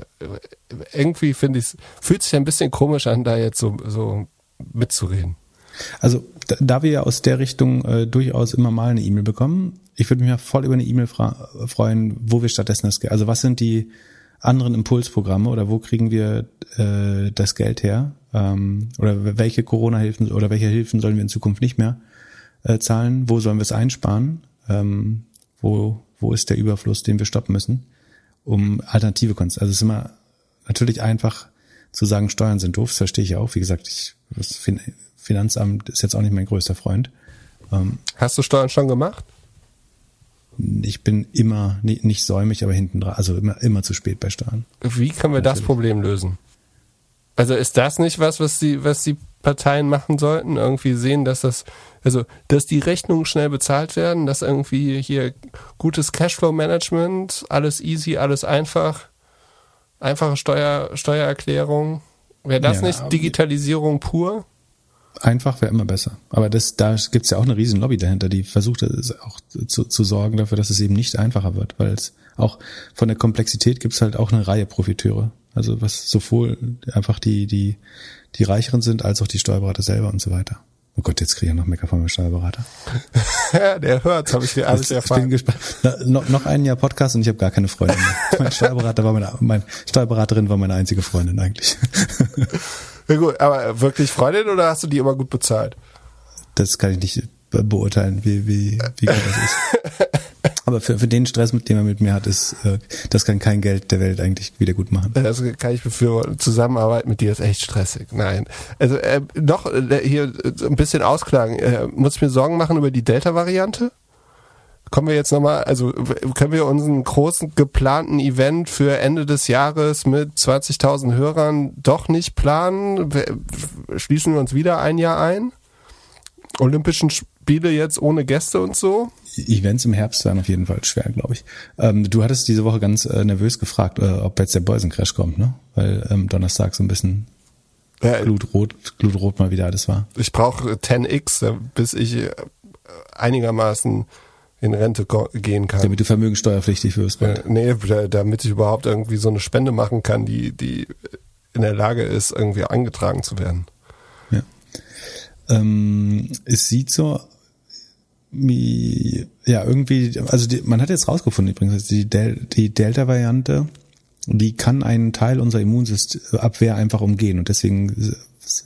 irgendwie finde ich, fühlt sich ein bisschen komisch an, da jetzt so, so mitzureden. Also da, da wir ja aus der Richtung äh, durchaus immer mal eine E-Mail bekommen, ich würde mich ja voll über eine E-Mail freuen, wo wir stattdessen das Geld, also was sind die anderen Impulsprogramme oder wo kriegen wir äh, das Geld her? Ähm, oder welche Corona-Hilfen oder welche Hilfen sollen wir in Zukunft nicht mehr äh, zahlen? Wo sollen wir es einsparen? Ähm, wo wo ist der Überfluss, den wir stoppen müssen, um Alternative Kunst. Also es ist immer natürlich einfach zu sagen, Steuern sind doof, das verstehe ich auch. Wie gesagt, ich, das fin Finanzamt ist jetzt auch nicht mein größter Freund. Ähm, Hast du Steuern schon gemacht? Ich bin immer, nicht, nicht säumig, aber hinten dran, also immer, immer zu spät bei Steuern. Wie können wir Natürlich. das Problem lösen? Also ist das nicht was, was die, was die Parteien machen sollten? Irgendwie sehen, dass das, also, dass die Rechnungen schnell bezahlt werden, dass irgendwie hier gutes Cashflow-Management, alles easy, alles einfach, einfache Steuer, Steuererklärung. Wäre das ja, nicht Digitalisierung pur? Einfach wäre immer besser. Aber das, da gibt's ja auch eine riesen Lobby dahinter, die versucht auch zu, zu sorgen dafür, dass es eben nicht einfacher wird, weil es auch von der Komplexität gibt's halt auch eine Reihe Profiteure. Also was sowohl einfach die, die, die Reicheren sind, als auch die Steuerberater selber und so weiter. Oh Gott, jetzt kriege ich noch Mecker von meinem Steuerberater. [LAUGHS] der hört, habe ich dir alles erfahren. Ich bin gespannt. Na, noch, noch ein Jahr Podcast und ich habe gar keine Freundin mehr. [LAUGHS] mein Steuerberater war meine, meine Steuerberaterin war meine einzige Freundin eigentlich. [LAUGHS] ja gut, aber wirklich Freundin oder hast du die immer gut bezahlt? Das kann ich nicht beurteilen, wie, wie, wie gut das ist. Aber für, für den Stress, mit dem er mit mir hat, ist, äh, das kann kein Geld der Welt eigentlich wieder gut machen. Das kann ich befürworten. Zusammenarbeit mit dir ist echt stressig. Nein. Also äh, noch äh, hier äh, ein bisschen ausklagen. Äh, muss ich mir Sorgen machen über die Delta-Variante? Kommen wir jetzt nochmal, also können wir unseren großen geplanten Event für Ende des Jahres mit 20.000 Hörern doch nicht planen? Schließen wir uns wieder ein Jahr ein? Olympischen Spiele jetzt ohne Gäste und so? Events im Herbst wären auf jeden Fall schwer, glaube ich. Ähm, du hattest diese Woche ganz äh, nervös gefragt, äh, ob jetzt der Börsencrash kommt, ne? Weil ähm, Donnerstag so ein bisschen ja, glutrot, glutrot mal wieder alles war. Ich brauche 10x, äh, bis ich äh, einigermaßen in Rente gehen kann. Damit du vermögensteuerpflichtig wirst. Äh, nee, damit ich überhaupt irgendwie so eine Spende machen kann, die, die in der Lage ist, irgendwie angetragen zu werden. Ja. Ähm, es sieht so ja, irgendwie, also die, man hat jetzt rausgefunden übrigens, die, Del die Delta-Variante, die kann einen Teil unserer Immunsystemabwehr einfach umgehen. Und deswegen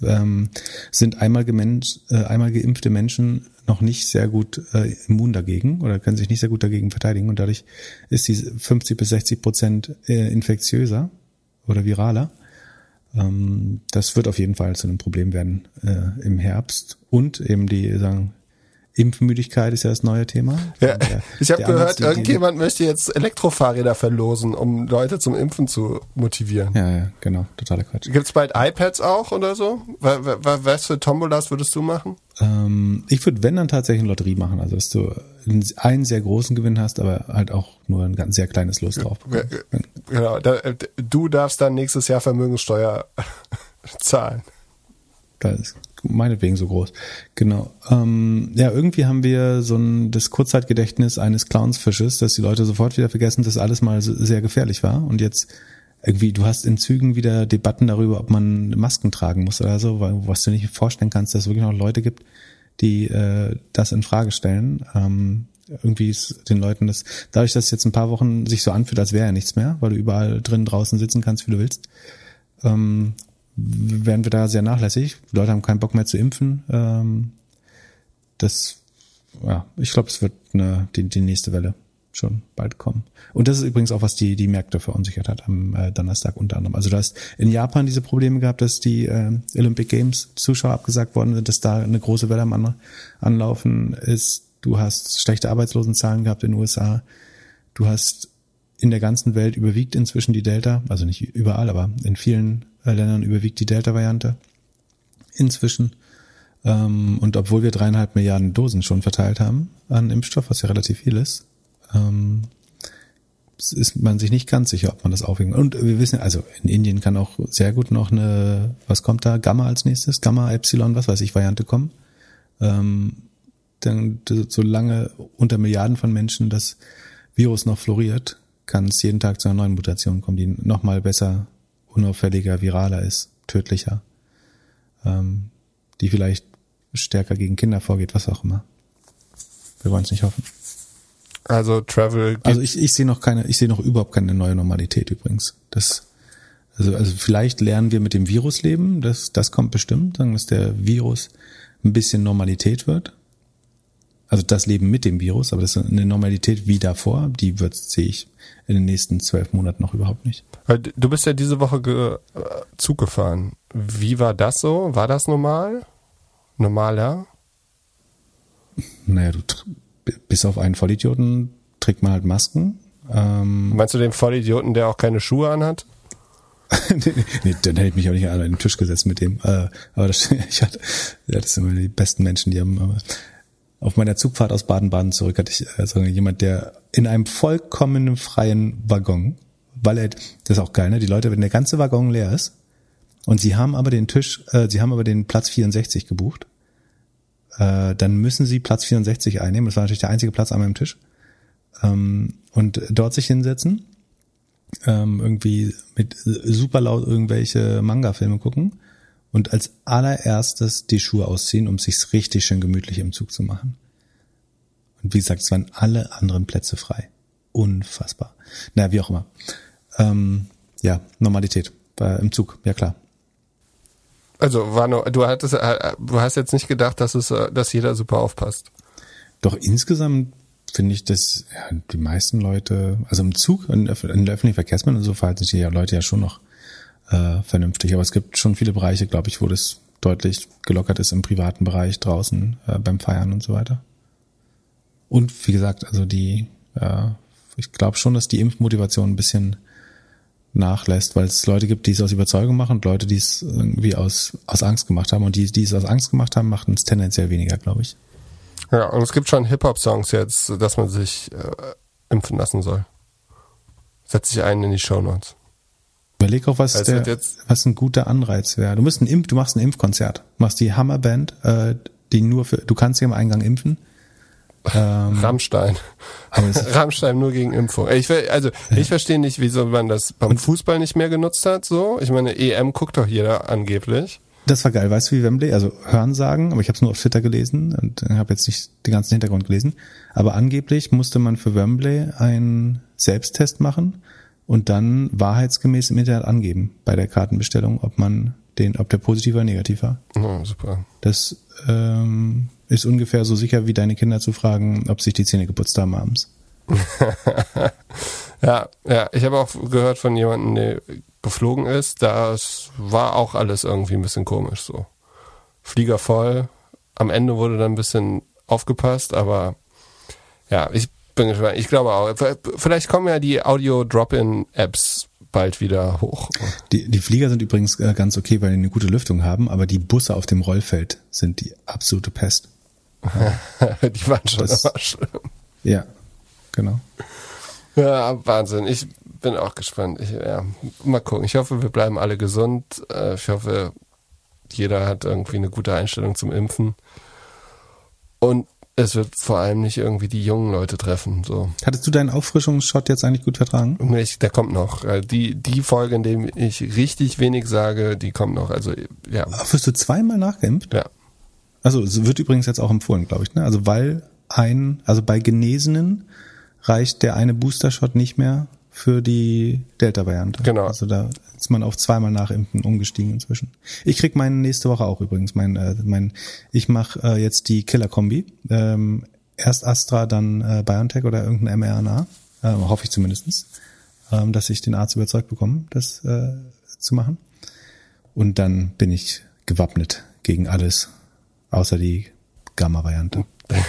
ähm, sind einmal, äh, einmal geimpfte Menschen noch nicht sehr gut äh, immun dagegen oder können sich nicht sehr gut dagegen verteidigen. Und dadurch ist die 50 bis 60 Prozent äh, infektiöser oder viraler. Ähm, das wird auf jeden Fall zu einem Problem werden äh, im Herbst. Und eben die sagen Impfmüdigkeit ist ja das neue Thema. Ja, der, ich habe gehört, irgendjemand möchte jetzt Elektrofahrräder verlosen, um Leute zum Impfen zu motivieren. Ja, ja, genau, totaler Quatsch. Gibt's bald iPads auch oder so? Was für Tombolas würdest du machen? Ähm, ich würde, wenn dann tatsächlich eine Lotterie machen, also dass du einen sehr großen Gewinn hast, aber halt auch nur ein ganz sehr kleines Los drauf. Genau, du darfst dann nächstes Jahr Vermögenssteuer [LAUGHS] zahlen. Das ist meinetwegen so groß. Genau. Ähm, ja, irgendwie haben wir so ein das Kurzzeitgedächtnis eines Clownsfisches, dass die Leute sofort wieder vergessen, dass alles mal sehr gefährlich war. Und jetzt irgendwie, du hast in Zügen wieder Debatten darüber, ob man Masken tragen muss oder so, weil, was du nicht vorstellen kannst, dass es wirklich noch Leute gibt, die äh, das in Frage stellen. Ähm, irgendwie ist den Leuten das, dadurch, dass es jetzt ein paar Wochen sich so anfühlt, als wäre ja nichts mehr, weil du überall drin draußen sitzen kannst, wie du willst, ähm, werden wir da sehr nachlässig. Die Leute haben keinen Bock mehr zu impfen. Ähm, das, ja, ich glaube, es wird eine, die, die nächste Welle schon bald kommen. Und das ist übrigens auch, was die, die Märkte verunsichert hat am äh, Donnerstag unter anderem. Also du hast in Japan diese Probleme gehabt, dass die äh, Olympic Games Zuschauer abgesagt worden sind, dass da eine große Welle am Anlaufen ist. Du hast schlechte Arbeitslosenzahlen gehabt in den USA. Du hast in der ganzen Welt überwiegt inzwischen die Delta, also nicht überall, aber in vielen Ländern überwiegt die Delta-Variante inzwischen. Ähm, und obwohl wir dreieinhalb Milliarden Dosen schon verteilt haben an Impfstoff, was ja relativ viel ist, ähm, ist man sich nicht ganz sicher, ob man das aufhängt. Und wir wissen, also in Indien kann auch sehr gut noch eine, was kommt da, Gamma als nächstes, Gamma, Epsilon, was weiß ich, Variante kommen. Ähm, denn solange unter Milliarden von Menschen das Virus noch floriert, kann es jeden Tag zu einer neuen Mutation kommen, die nochmal besser unauffälliger, viraler ist, tödlicher, ähm, die vielleicht stärker gegen Kinder vorgeht, was auch immer. Wir wollen es nicht hoffen. Also Travel. Also ich, ich sehe noch keine, ich sehe noch überhaupt keine neue Normalität übrigens. Das, also, also vielleicht lernen wir mit dem Virus leben, das, das kommt bestimmt, dass der Virus ein bisschen Normalität wird. Also das Leben mit dem Virus, aber das ist eine Normalität wie davor, die wird sehe ich in den nächsten zwölf Monaten noch überhaupt nicht. Du bist ja diese Woche äh, Zug gefahren. Wie war das so? War das normal? Normaler? Naja, du bis auf einen Vollidioten trägt man halt Masken. Ähm, Meinst du den Vollidioten, der auch keine Schuhe anhat? [LAUGHS] nee, nee, dann hätte ich mich auch nicht an den Tisch gesetzt mit dem. Äh, aber das, [LAUGHS] ich hatte, ja, das sind immer die besten Menschen, die haben. Auf meiner Zugfahrt aus Baden-Baden zurück hatte ich also jemand, der in einem vollkommen freien Waggon, weil er, das ist auch geil, ne? Die Leute, wenn der ganze Waggon leer ist und sie haben aber den Tisch, äh, sie haben aber den Platz 64 gebucht, äh, dann müssen sie Platz 64 einnehmen. Das war natürlich der einzige Platz an meinem Tisch. Ähm, und dort sich hinsetzen, ähm, irgendwie mit super laut irgendwelche Manga-Filme gucken und als allererstes die Schuhe ausziehen, um sich's richtig schön gemütlich im Zug zu machen. Und wie gesagt, es waren alle anderen Plätze frei. Unfassbar. Naja, wie auch immer. Ähm, ja, Normalität äh, im Zug, ja klar. Also war nur, du hattest, äh, du hast jetzt nicht gedacht, dass es, äh, dass jeder super aufpasst. Doch insgesamt finde ich, dass ja, die meisten Leute, also im Zug, in, in öffentlichen Verkehrsmitteln und so verhalten sich die Leute ja schon noch äh, vernünftig. Aber es gibt schon viele Bereiche, glaube ich, wo das deutlich gelockert ist im privaten Bereich, draußen, äh, beim Feiern und so weiter. Und wie gesagt, also die, äh, ich glaube schon, dass die Impfmotivation ein bisschen nachlässt, weil es Leute gibt, die es aus Überzeugung machen und Leute, die es irgendwie aus, aus Angst gemacht haben. Und die, die es aus Angst gemacht haben, machten es tendenziell weniger, glaube ich. Ja, und es gibt schon Hip-Hop-Songs jetzt, dass man sich äh, impfen lassen soll. Setz dich ein in die Show Notes. Überleg auch, was, also der, was ein guter Anreiz wäre. Du musst ein Impf, du machst ein Impfkonzert. Machst die Hammerband, äh, die nur für, du kannst sie im Eingang impfen. Ähm, Rammstein. [LAUGHS] Rammstein nur gegen Impfung. Ich, also ich verstehe nicht, wieso man das beim Fußball nicht mehr genutzt hat. So, ich meine, EM guckt doch jeder angeblich. Das war geil. Weißt du, wie Wembley? Also hören sagen, aber ich habe es nur auf Twitter gelesen und habe jetzt nicht den ganzen Hintergrund gelesen. Aber angeblich musste man für Wembley einen Selbsttest machen und dann wahrheitsgemäß im Internet angeben bei der Kartenbestellung, ob man den, ob der positiv oder negativ war. Oh, super. Das ähm, ist ungefähr so sicher wie deine Kinder zu fragen, ob sich die Zähne geputzt haben abends. [LAUGHS] ja, ja, ich habe auch gehört von jemandem, der geflogen ist, das war auch alles irgendwie ein bisschen komisch so. Flieger voll, am Ende wurde dann ein bisschen aufgepasst, aber ja, ich bin gespannt. Ich glaube auch. Vielleicht kommen ja die Audio-Drop-In-Apps bald wieder hoch. Die, die Flieger sind übrigens äh, ganz okay, weil die eine gute Lüftung haben, aber die Busse auf dem Rollfeld sind die absolute Pest. [LAUGHS] die waren schon das, immer schlimm. Ja, genau. Ja, Wahnsinn. Ich bin auch gespannt. Ich, ja, mal gucken. Ich hoffe, wir bleiben alle gesund. Äh, ich hoffe, jeder hat irgendwie eine gute Einstellung zum Impfen. Und es wird vor allem nicht irgendwie die jungen Leute treffen. So. Hattest du deinen Auffrischungsshot jetzt eigentlich gut vertragen? Ich, der kommt noch. Äh, die, die Folge, in dem ich richtig wenig sage, die kommt noch. Also, ja. Ach, wirst du zweimal nachgeimpft? Ja. Also, es wird übrigens jetzt auch empfohlen, glaube ich, ne? Also, weil ein, also bei Genesenen reicht der eine Booster-Shot nicht mehr für die Delta-Variante. Genau. Also da ist man auf zweimal Nachimpfen umgestiegen inzwischen. Ich krieg meinen nächste Woche auch übrigens. Mein, äh, mein, ich mache äh, jetzt die Killer-Kombi. Ähm, erst Astra, dann äh, BioNTech oder irgendein mRNA. Äh, hoffe ich zumindestens, ähm, dass ich den Arzt überzeugt bekomme, das äh, zu machen. Und dann bin ich gewappnet gegen alles, außer die Gamma-Variante. [LAUGHS]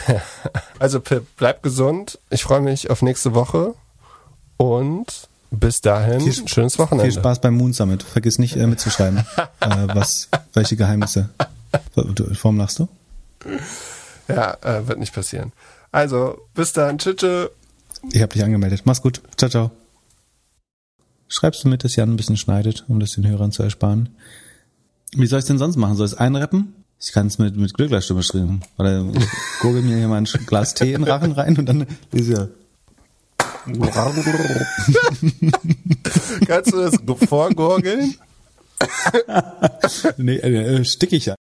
Also Pip, bleib gesund. Ich freue mich auf nächste Woche. Und bis dahin, viel, schönes Wochenende. Viel Spaß beim Moon Summit. Vergiss nicht äh, mitzuschreiben, [LAUGHS] äh, was, welche Geheimnisse. Warum lachst du? Ja, äh, wird nicht passieren. Also, bis dann. Tschüss. tschüss. Ich habe dich angemeldet. Mach's gut. Ciao, ciao. Schreibst du mit, dass Jan ein bisschen schneidet, um das den Hörern zu ersparen? Wie soll ich denn sonst machen? Soll ich es einrappen? Ich kann es mit, mit Glücklerstimme schreiben. Oder gurgel mir hier mal ein Glas Tee in den Rachen rein und dann lese ich Kannst du das vorgurgeln? [LAUGHS] nee, äh, stickig ja.